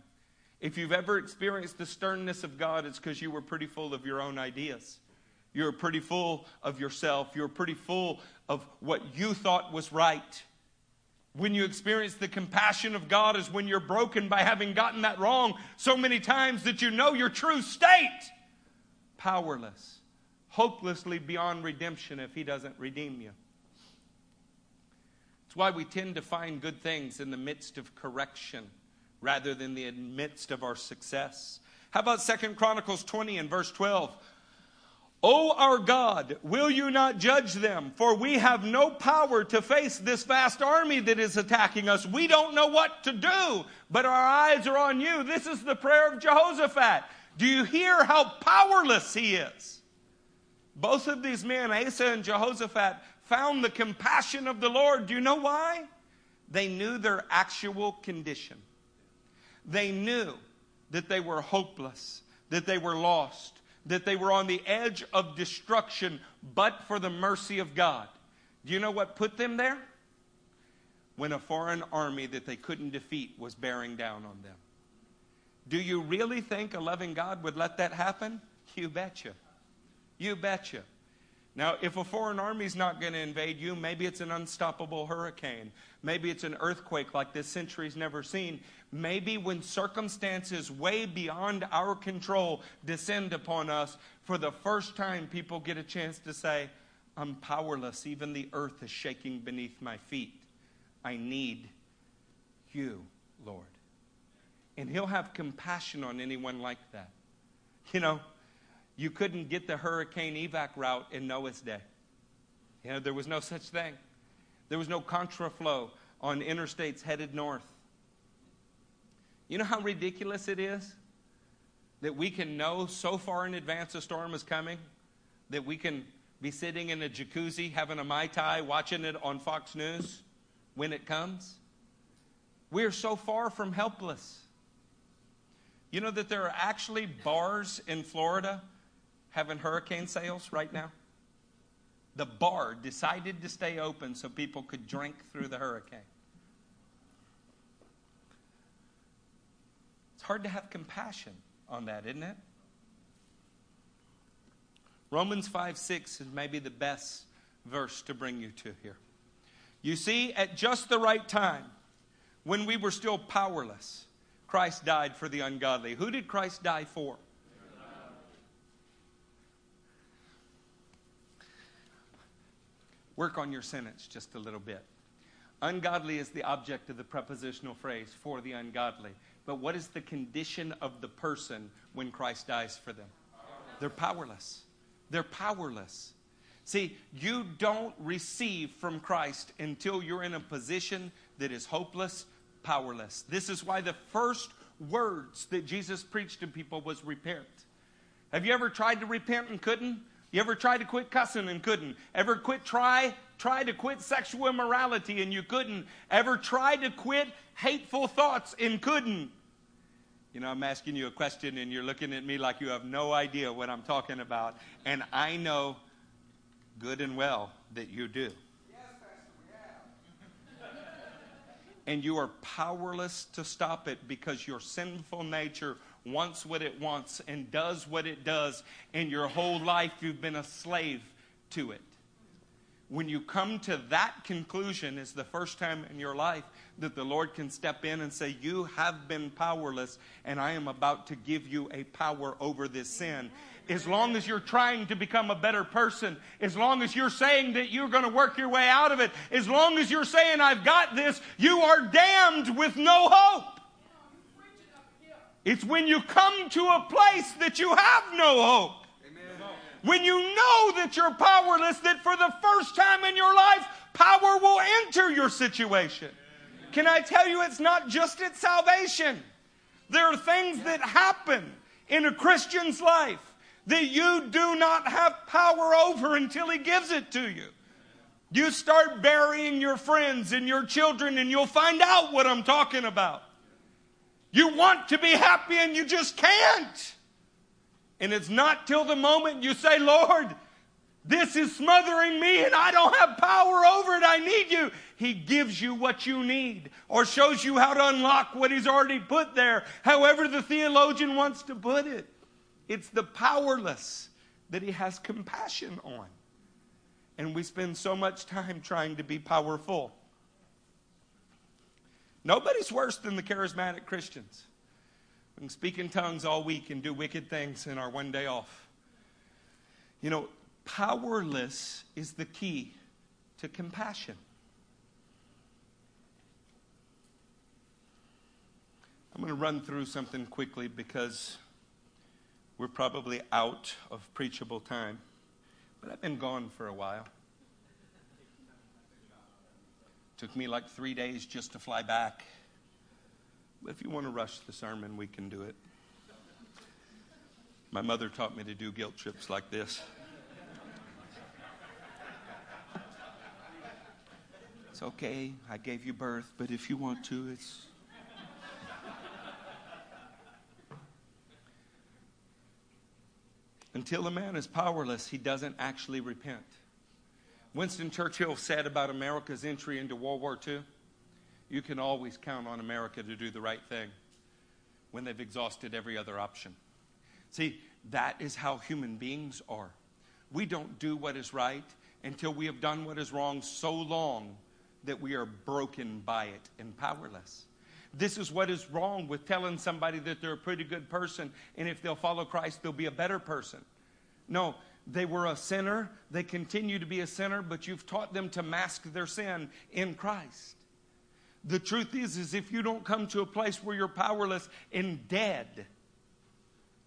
If you've ever experienced the sternness of God, it's because you were pretty full of your own ideas. You were pretty full of yourself. You were pretty full of what you thought was right. When you experience the compassion of God is when you're broken by having gotten that wrong so many times that you know your true state powerless, hopelessly beyond redemption if He doesn't redeem you. It's why we tend to find good things in the midst of correction rather than the midst of our success. How about Second Chronicles 20 and verse 12? O our God, will you not judge them? For we have no power to face this vast army that is attacking us. We don't know what to do, but our eyes are on you. This is the prayer of Jehoshaphat. Do you hear how powerless he is? Both of these men, Asa and Jehoshaphat, found the compassion of the Lord. Do you know why? They knew their actual condition. They knew that they were hopeless, that they were lost, that they were on the edge of destruction, but for the mercy of God. Do you know what put them there? When a foreign army that they couldn't defeat was bearing down on them. Do you really think a loving God would let that happen? You betcha. You betcha. Now, if a foreign army's not going to invade you, maybe it's an unstoppable hurricane. Maybe it's an earthquake like this century's never seen. Maybe when circumstances way beyond our control descend upon us, for the first time, people get a chance to say, I'm powerless. Even the earth is shaking beneath my feet. I need you, Lord. And He'll have compassion on anyone like that. You know, you couldn't get the hurricane evac route in Noah's day. You know, there was no such thing. There was no contraflow on interstates headed north. You know how ridiculous it is that we can know so far in advance a storm is coming that we can be sitting in a jacuzzi having a Mai Tai watching it on Fox News when it comes? We are so far from helpless. You know that there are actually bars in Florida having hurricane sales right now? The bar decided to stay open so people could drink through the hurricane. It's hard to have compassion on that, isn't it? Romans 5 6 is maybe the best verse to bring you to here. You see, at just the right time, when we were still powerless, Christ died for the ungodly. Who did Christ die for? Work on your sentence just a little bit. Ungodly is the object of the prepositional phrase for the ungodly. But what is the condition of the person when Christ dies for them? They're powerless. They're powerless. See, you don't receive from Christ until you're in a position that is hopeless, powerless. This is why the first words that Jesus preached to people was repent. Have you ever tried to repent and couldn't? You ever tried to quit cussing and couldn't? Ever quit try try to quit sexual immorality and you couldn't? Ever try to quit hateful thoughts and couldn't? You know, I'm asking you a question and you're looking at me like you have no idea what I'm talking about. And I know good and well that you do. And you are powerless to stop it because your sinful nature wants what it wants and does what it does, and your whole life you've been a slave to it. When you come to that conclusion, is the first time in your life that the Lord can step in and say, You have been powerless, and I am about to give you a power over this sin. As long as you're trying to become a better person, as long as you're saying that you're going to work your way out of it, as long as you're saying, I've got this, you are damned with no hope. It's when you come to a place that you have no hope. When you know that you're powerless, that for the first time in your life, power will enter your situation. Can I tell you, it's not just at salvation. There are things that happen in a Christian's life that you do not have power over until He gives it to you. You start burying your friends and your children, and you'll find out what I'm talking about. You want to be happy and you just can't. And it's not till the moment you say, Lord, this is smothering me and I don't have power over it. I need you. He gives you what you need or shows you how to unlock what He's already put there, however the theologian wants to put it. It's the powerless that He has compassion on. And we spend so much time trying to be powerful. Nobody's worse than the charismatic Christians. We can speak in tongues all week and do wicked things in our one day off. You know, powerless is the key to compassion. I'm going to run through something quickly because we're probably out of preachable time. But I've been gone for a while. Took me like three days just to fly back. But if you want to rush the sermon, we can do it. My mother taught me to do guilt trips like this. It's okay, I gave you birth, but if you want to, it's. Until a man is powerless, he doesn't actually repent. Winston Churchill said about America's entry into World War II you can always count on America to do the right thing. when they've exhausted every other option. See, that is how human beings are. We don't do what is right until we have done what is wrong so long that we are broken by it and powerless. This is what is wrong with telling somebody that they're a pretty good person and if they'll follow Christ, they'll be a better person. No, they were a sinner. They continue to be a sinner, but you've taught them to mask their sin in Christ. The truth is, is if you don't come to a place where you're powerless and dead,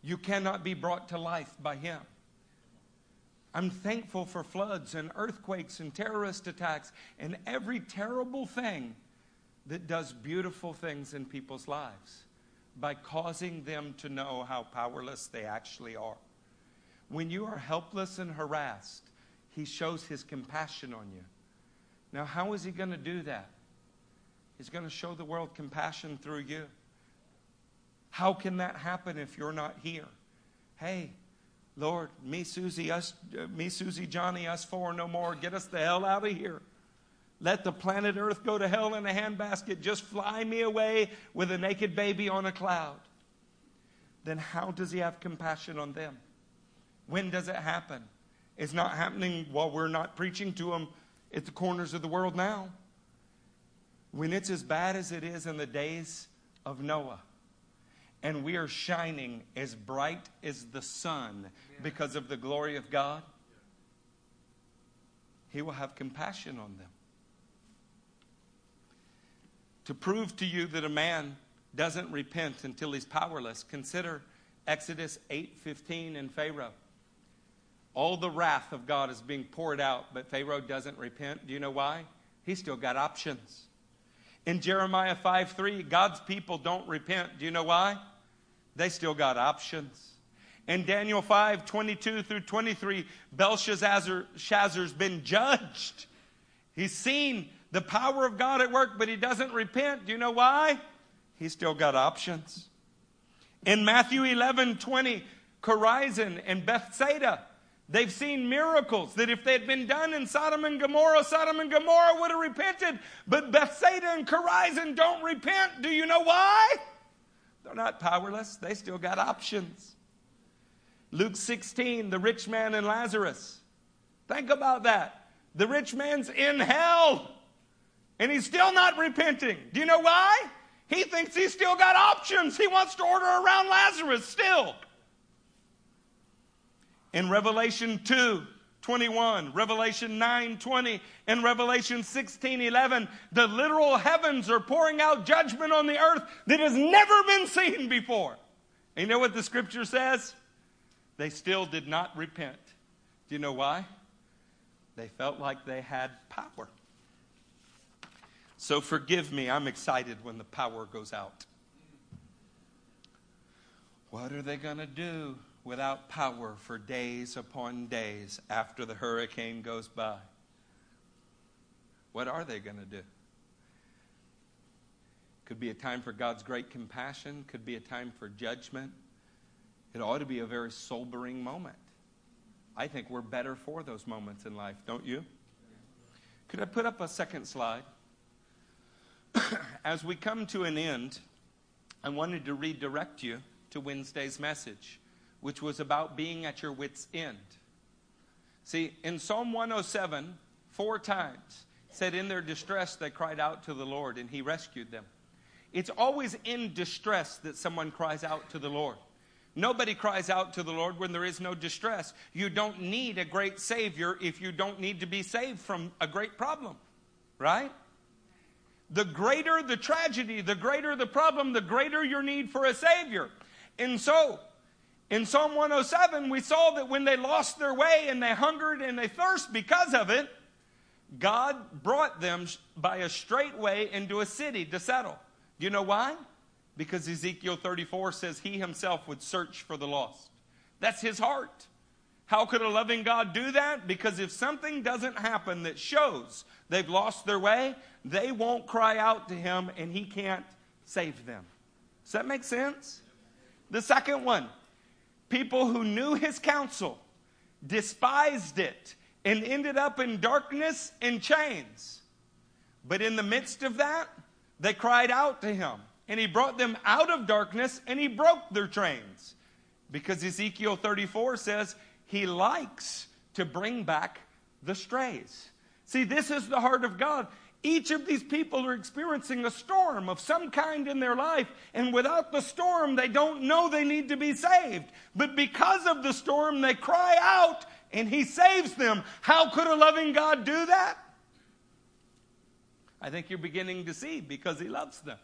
you cannot be brought to life by Him. I'm thankful for floods and earthquakes and terrorist attacks and every terrible thing that does beautiful things in people's lives by causing them to know how powerless they actually are. When you are helpless and harassed, He shows His compassion on you. Now, how is He going to do that? He's going to show the world compassion through you. How can that happen if you're not here? Hey, Lord, me, Susie, us, uh, me, Susie, Johnny, us four, no more. Get us the hell out of here. Let the planet Earth go to hell in a handbasket. Just fly me away with a naked baby on a cloud. Then how does he have compassion on them? When does it happen? It's not happening while we're not preaching to them at the corners of the world now. When it's as bad as it is in the days of Noah and we are shining as bright as the sun because of the glory of God, He will have compassion on them. To prove to you that a man doesn't repent until he's powerless, consider Exodus 8:15 and Pharaoh. All the wrath of God is being poured out, but Pharaoh doesn't repent. Do you know why? He's still got options. In Jeremiah 5 3, God's people don't repent. Do you know why? They still got options. In Daniel 5 22 through 23, Belshazzar's been judged. He's seen the power of God at work, but he doesn't repent. Do you know why? He's still got options. In Matthew 11 20, Chorazin and Bethsaida, They've seen miracles that if they had been done in Sodom and Gomorrah, Sodom and Gomorrah would have repented. But Bethsaida and Chorazin don't repent. Do you know why? They're not powerless, they still got options. Luke 16, the rich man and Lazarus. Think about that. The rich man's in hell and he's still not repenting. Do you know why? He thinks he's still got options. He wants to order around Lazarus still in Revelation 2 21, Revelation 9 20, and Revelation 16 11, the literal heavens are pouring out judgment on the earth that has never been seen before. And you know what the scripture says? They still did not repent. Do you know why? They felt like they had power. So forgive me, I'm excited when the power goes out. What are they going to do? Without power for days upon days after the hurricane goes by. What are they going to do? Could be a time for God's great compassion, could be a time for judgment. It ought to be a very sobering moment. I think we're better for those moments in life, don't you? Could I put up a second slide? As we come to an end, I wanted to redirect you to Wednesday's message which was about being at your wits' end. See, in Psalm 107, four times said, In their distress, they cried out to the Lord, and He rescued them. It's always in distress that someone cries out to the Lord. Nobody cries out to the Lord when there is no distress. You don't need a great Savior if you don't need to be saved from a great problem, right? The greater the tragedy, the greater the problem, the greater your need for a Savior. And so, in Psalm 107, we saw that when they lost their way and they hungered and they thirst because of it, God brought them by a straight way into a city to settle. Do you know why? Because Ezekiel 34 says he himself would search for the lost. That's his heart. How could a loving God do that? Because if something doesn't happen that shows they've lost their way, they won't cry out to him and he can't save them. Does that make sense? The second one, people who knew his counsel despised it and ended up in darkness and chains. But in the midst of that, they cried out to him and he brought them out of darkness and he broke their chains. Because Ezekiel 34 says he likes to bring back the strays. See, this is the heart of God. Each of these people are experiencing a storm of some kind in their life, and without the storm, they don't know they need to be saved. But because of the storm, they cry out, and He saves them. How could a loving God do that? I think you're beginning to see because He loves them.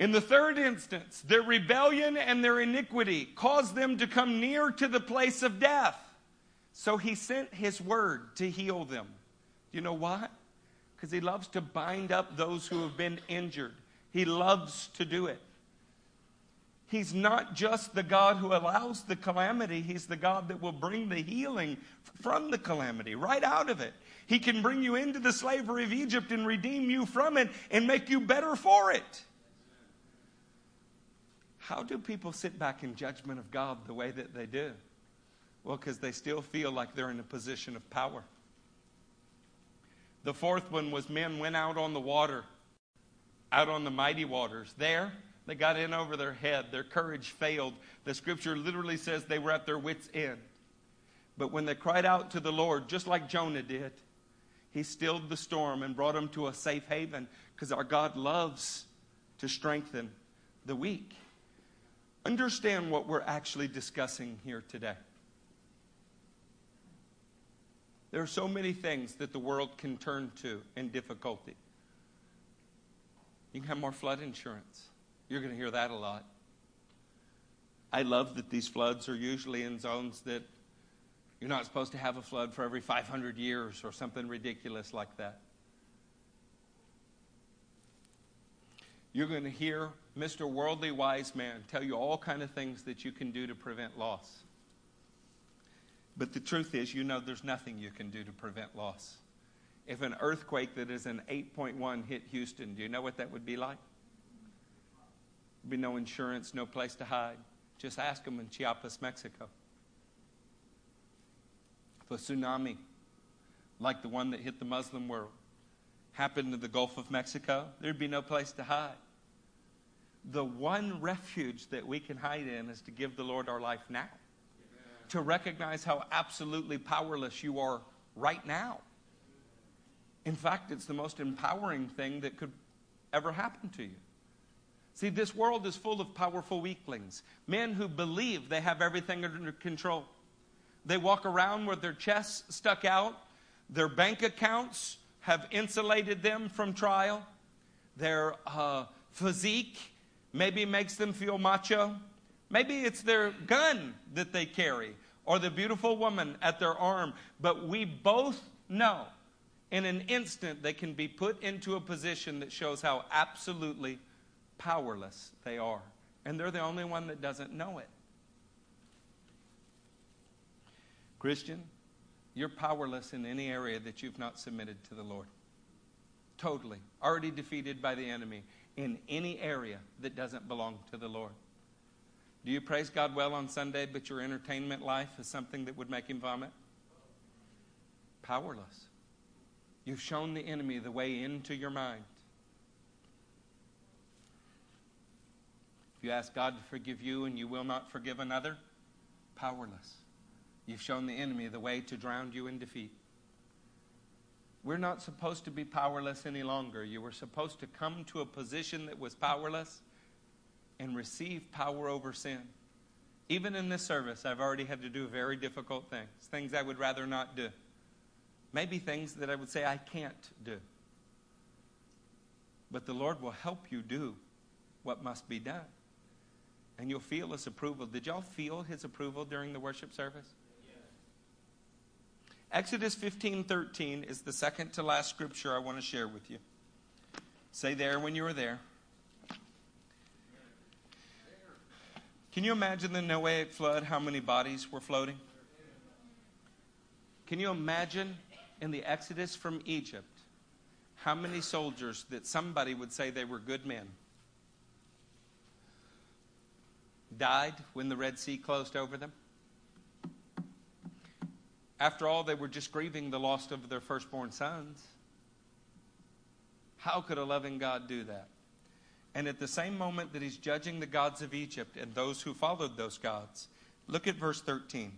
In the third instance, their rebellion and their iniquity caused them to come near to the place of death. So he sent his word to heal them. Do you know why? Because he loves to bind up those who have been injured. He loves to do it. He's not just the God who allows the calamity, He's the God that will bring the healing from the calamity, right out of it. He can bring you into the slavery of Egypt and redeem you from it and make you better for it. How do people sit back in judgment of God the way that they do? Well, because they still feel like they're in a position of power. The fourth one was men went out on the water, out on the mighty waters. There, they got in over their head. Their courage failed. The scripture literally says they were at their wits' end. But when they cried out to the Lord, just like Jonah did, he stilled the storm and brought them to a safe haven because our God loves to strengthen the weak. Understand what we're actually discussing here today. There are so many things that the world can turn to in difficulty. You can have more flood insurance. You're going to hear that a lot. I love that these floods are usually in zones that you're not supposed to have a flood for every 500 years or something ridiculous like that. You're going to hear Mr. Worldly Wise Man tell you all kind of things that you can do to prevent loss. But the truth is, you know there's nothing you can do to prevent loss. If an earthquake that is an 8.1 hit Houston, do you know what that would be like? There'd be no insurance, no place to hide. Just ask them in Chiapas, Mexico. If a tsunami, like the one that hit the Muslim world, happened in the Gulf of Mexico, there'd be no place to hide. The one refuge that we can hide in is to give the Lord our life now to recognize how absolutely powerless you are right now. In fact, it's the most empowering thing that could ever happen to you. See, this world is full of powerful weaklings, men who believe they have everything under control. They walk around with their chests stuck out, their bank accounts have insulated them from trial, their uh, physique maybe makes them feel macho. Maybe it's their gun that they carry or the beautiful woman at their arm. But we both know in an instant they can be put into a position that shows how absolutely powerless they are. And they're the only one that doesn't know it. Christian, you're powerless in any area that you've not submitted to the Lord. Totally. Already defeated by the enemy in any area that doesn't belong to the Lord. Do you praise God well on Sunday, but your entertainment life is something that would make him vomit? Powerless. You've shown the enemy the way into your mind. If you ask God to forgive you and you will not forgive another, powerless. You've shown the enemy the way to drown you in defeat. We're not supposed to be powerless any longer. You were supposed to come to a position that was powerless and receive power over sin. Even in this service, I've already had to do very difficult things, things I would rather not do. Maybe things that I would say I can't do. But the Lord will help you do what must be done. And you'll feel His approval. Did y'all feel His approval during the worship service? Exodus 15 13 is the second to last scripture I want to share with you. Say there when you are there. Can you imagine the Noahic flood, how many bodies were floating? Can you imagine in the Exodus from Egypt how many soldiers that somebody would say they were good men died when the Red Sea closed over them? After all, they were just grieving the loss of their firstborn sons. How could a loving God do that? And at the same moment that he's judging the gods of Egypt and those who followed those gods, look at verse 13.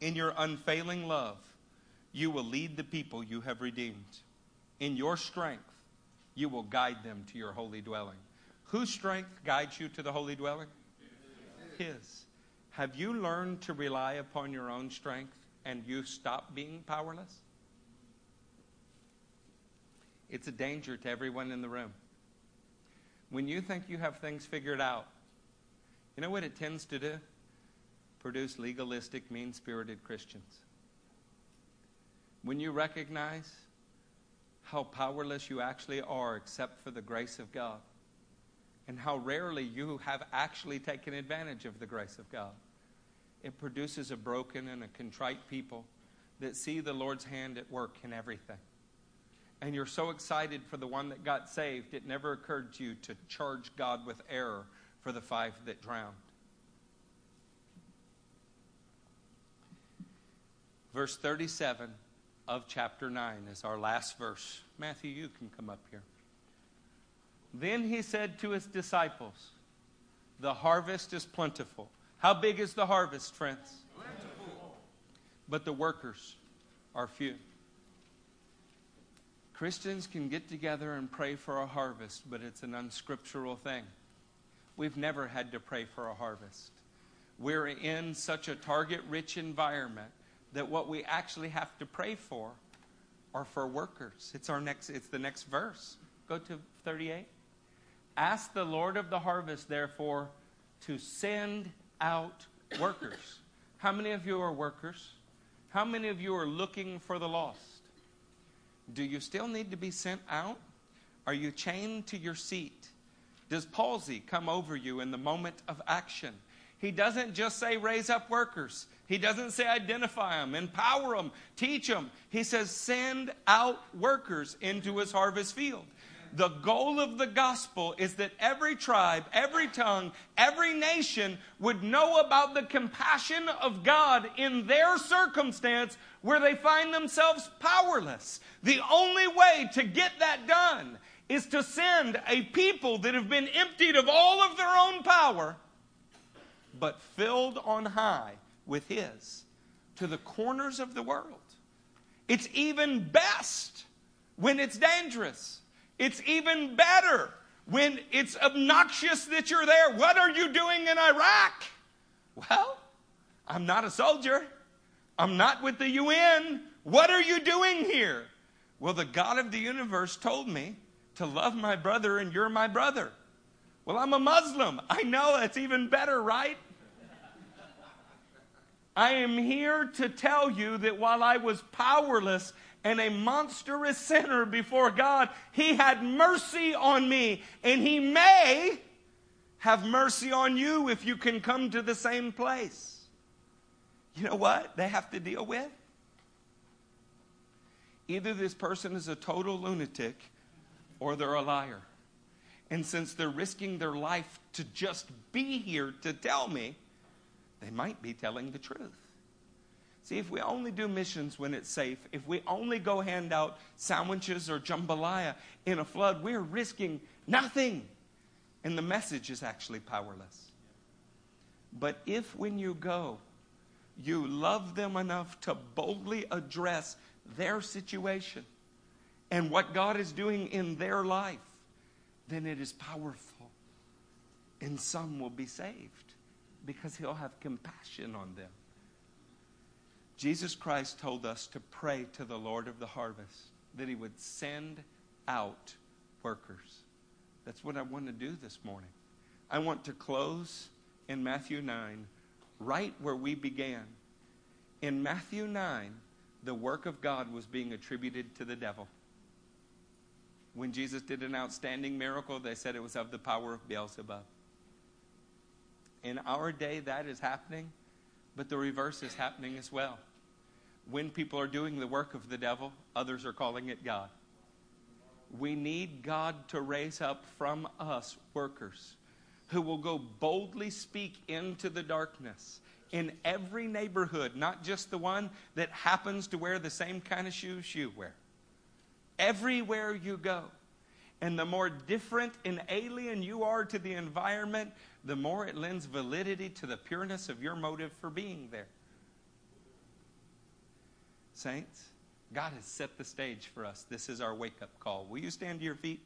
In your unfailing love, you will lead the people you have redeemed. In your strength, you will guide them to your holy dwelling. Whose strength guides you to the holy dwelling? His. Have you learned to rely upon your own strength and you stop being powerless? It's a danger to everyone in the room. When you think you have things figured out, you know what it tends to do? Produce legalistic, mean spirited Christians. When you recognize how powerless you actually are except for the grace of God, and how rarely you have actually taken advantage of the grace of God, it produces a broken and a contrite people that see the Lord's hand at work in everything and you're so excited for the one that got saved, it never occurred to you to charge God with error for the five that drowned. Verse 37 of chapter 9 is our last verse. Matthew, you can come up here. Then he said to his disciples, The harvest is plentiful. How big is the harvest, friends? Plentiful. But the workers are few. Christians can get together and pray for a harvest, but it's an unscriptural thing. We've never had to pray for a harvest. We're in such a target rich environment that what we actually have to pray for are for workers. It's our next it's the next verse. Go to 38. Ask the Lord of the harvest therefore to send out workers. How many of you are workers? How many of you are looking for the lost? Do you still need to be sent out? Are you chained to your seat? Does palsy come over you in the moment of action? He doesn't just say raise up workers. He doesn't say identify them, empower them, teach them. He says send out workers into his harvest field. The goal of the gospel is that every tribe, every tongue, every nation would know about the compassion of God in their circumstance where they find themselves powerless. The only way to get that done is to send a people that have been emptied of all of their own power, but filled on high with His to the corners of the world. It's even best when it's dangerous. It's even better when it's obnoxious that you're there. What are you doing in Iraq? Well, I'm not a soldier. I'm not with the UN. What are you doing here? Well, the God of the universe told me to love my brother, and you're my brother. Well, I'm a Muslim. I know that's even better, right? I am here to tell you that while I was powerless and a monstrous sinner before God, He had mercy on me, and He may have mercy on you if you can come to the same place. You know what they have to deal with? Either this person is a total lunatic or they're a liar. And since they're risking their life to just be here to tell me, they might be telling the truth. See, if we only do missions when it's safe, if we only go hand out sandwiches or jambalaya in a flood, we're risking nothing. And the message is actually powerless. But if when you go, you love them enough to boldly address their situation and what God is doing in their life, then it is powerful. And some will be saved because He'll have compassion on them. Jesus Christ told us to pray to the Lord of the harvest that he would send out workers. That's what I want to do this morning. I want to close in Matthew 9, right where we began. In Matthew 9, the work of God was being attributed to the devil. When Jesus did an outstanding miracle, they said it was of the power of Beelzebub. In our day, that is happening but the reverse is happening as well. When people are doing the work of the devil, others are calling it God. We need God to raise up from us workers who will go boldly speak into the darkness in every neighborhood, not just the one that happens to wear the same kind of shoes you wear. Everywhere you go. And the more different and alien you are to the environment, the more it lends validity to the pureness of your motive for being there. Saints, God has set the stage for us. This is our wake up call. Will you stand to your feet?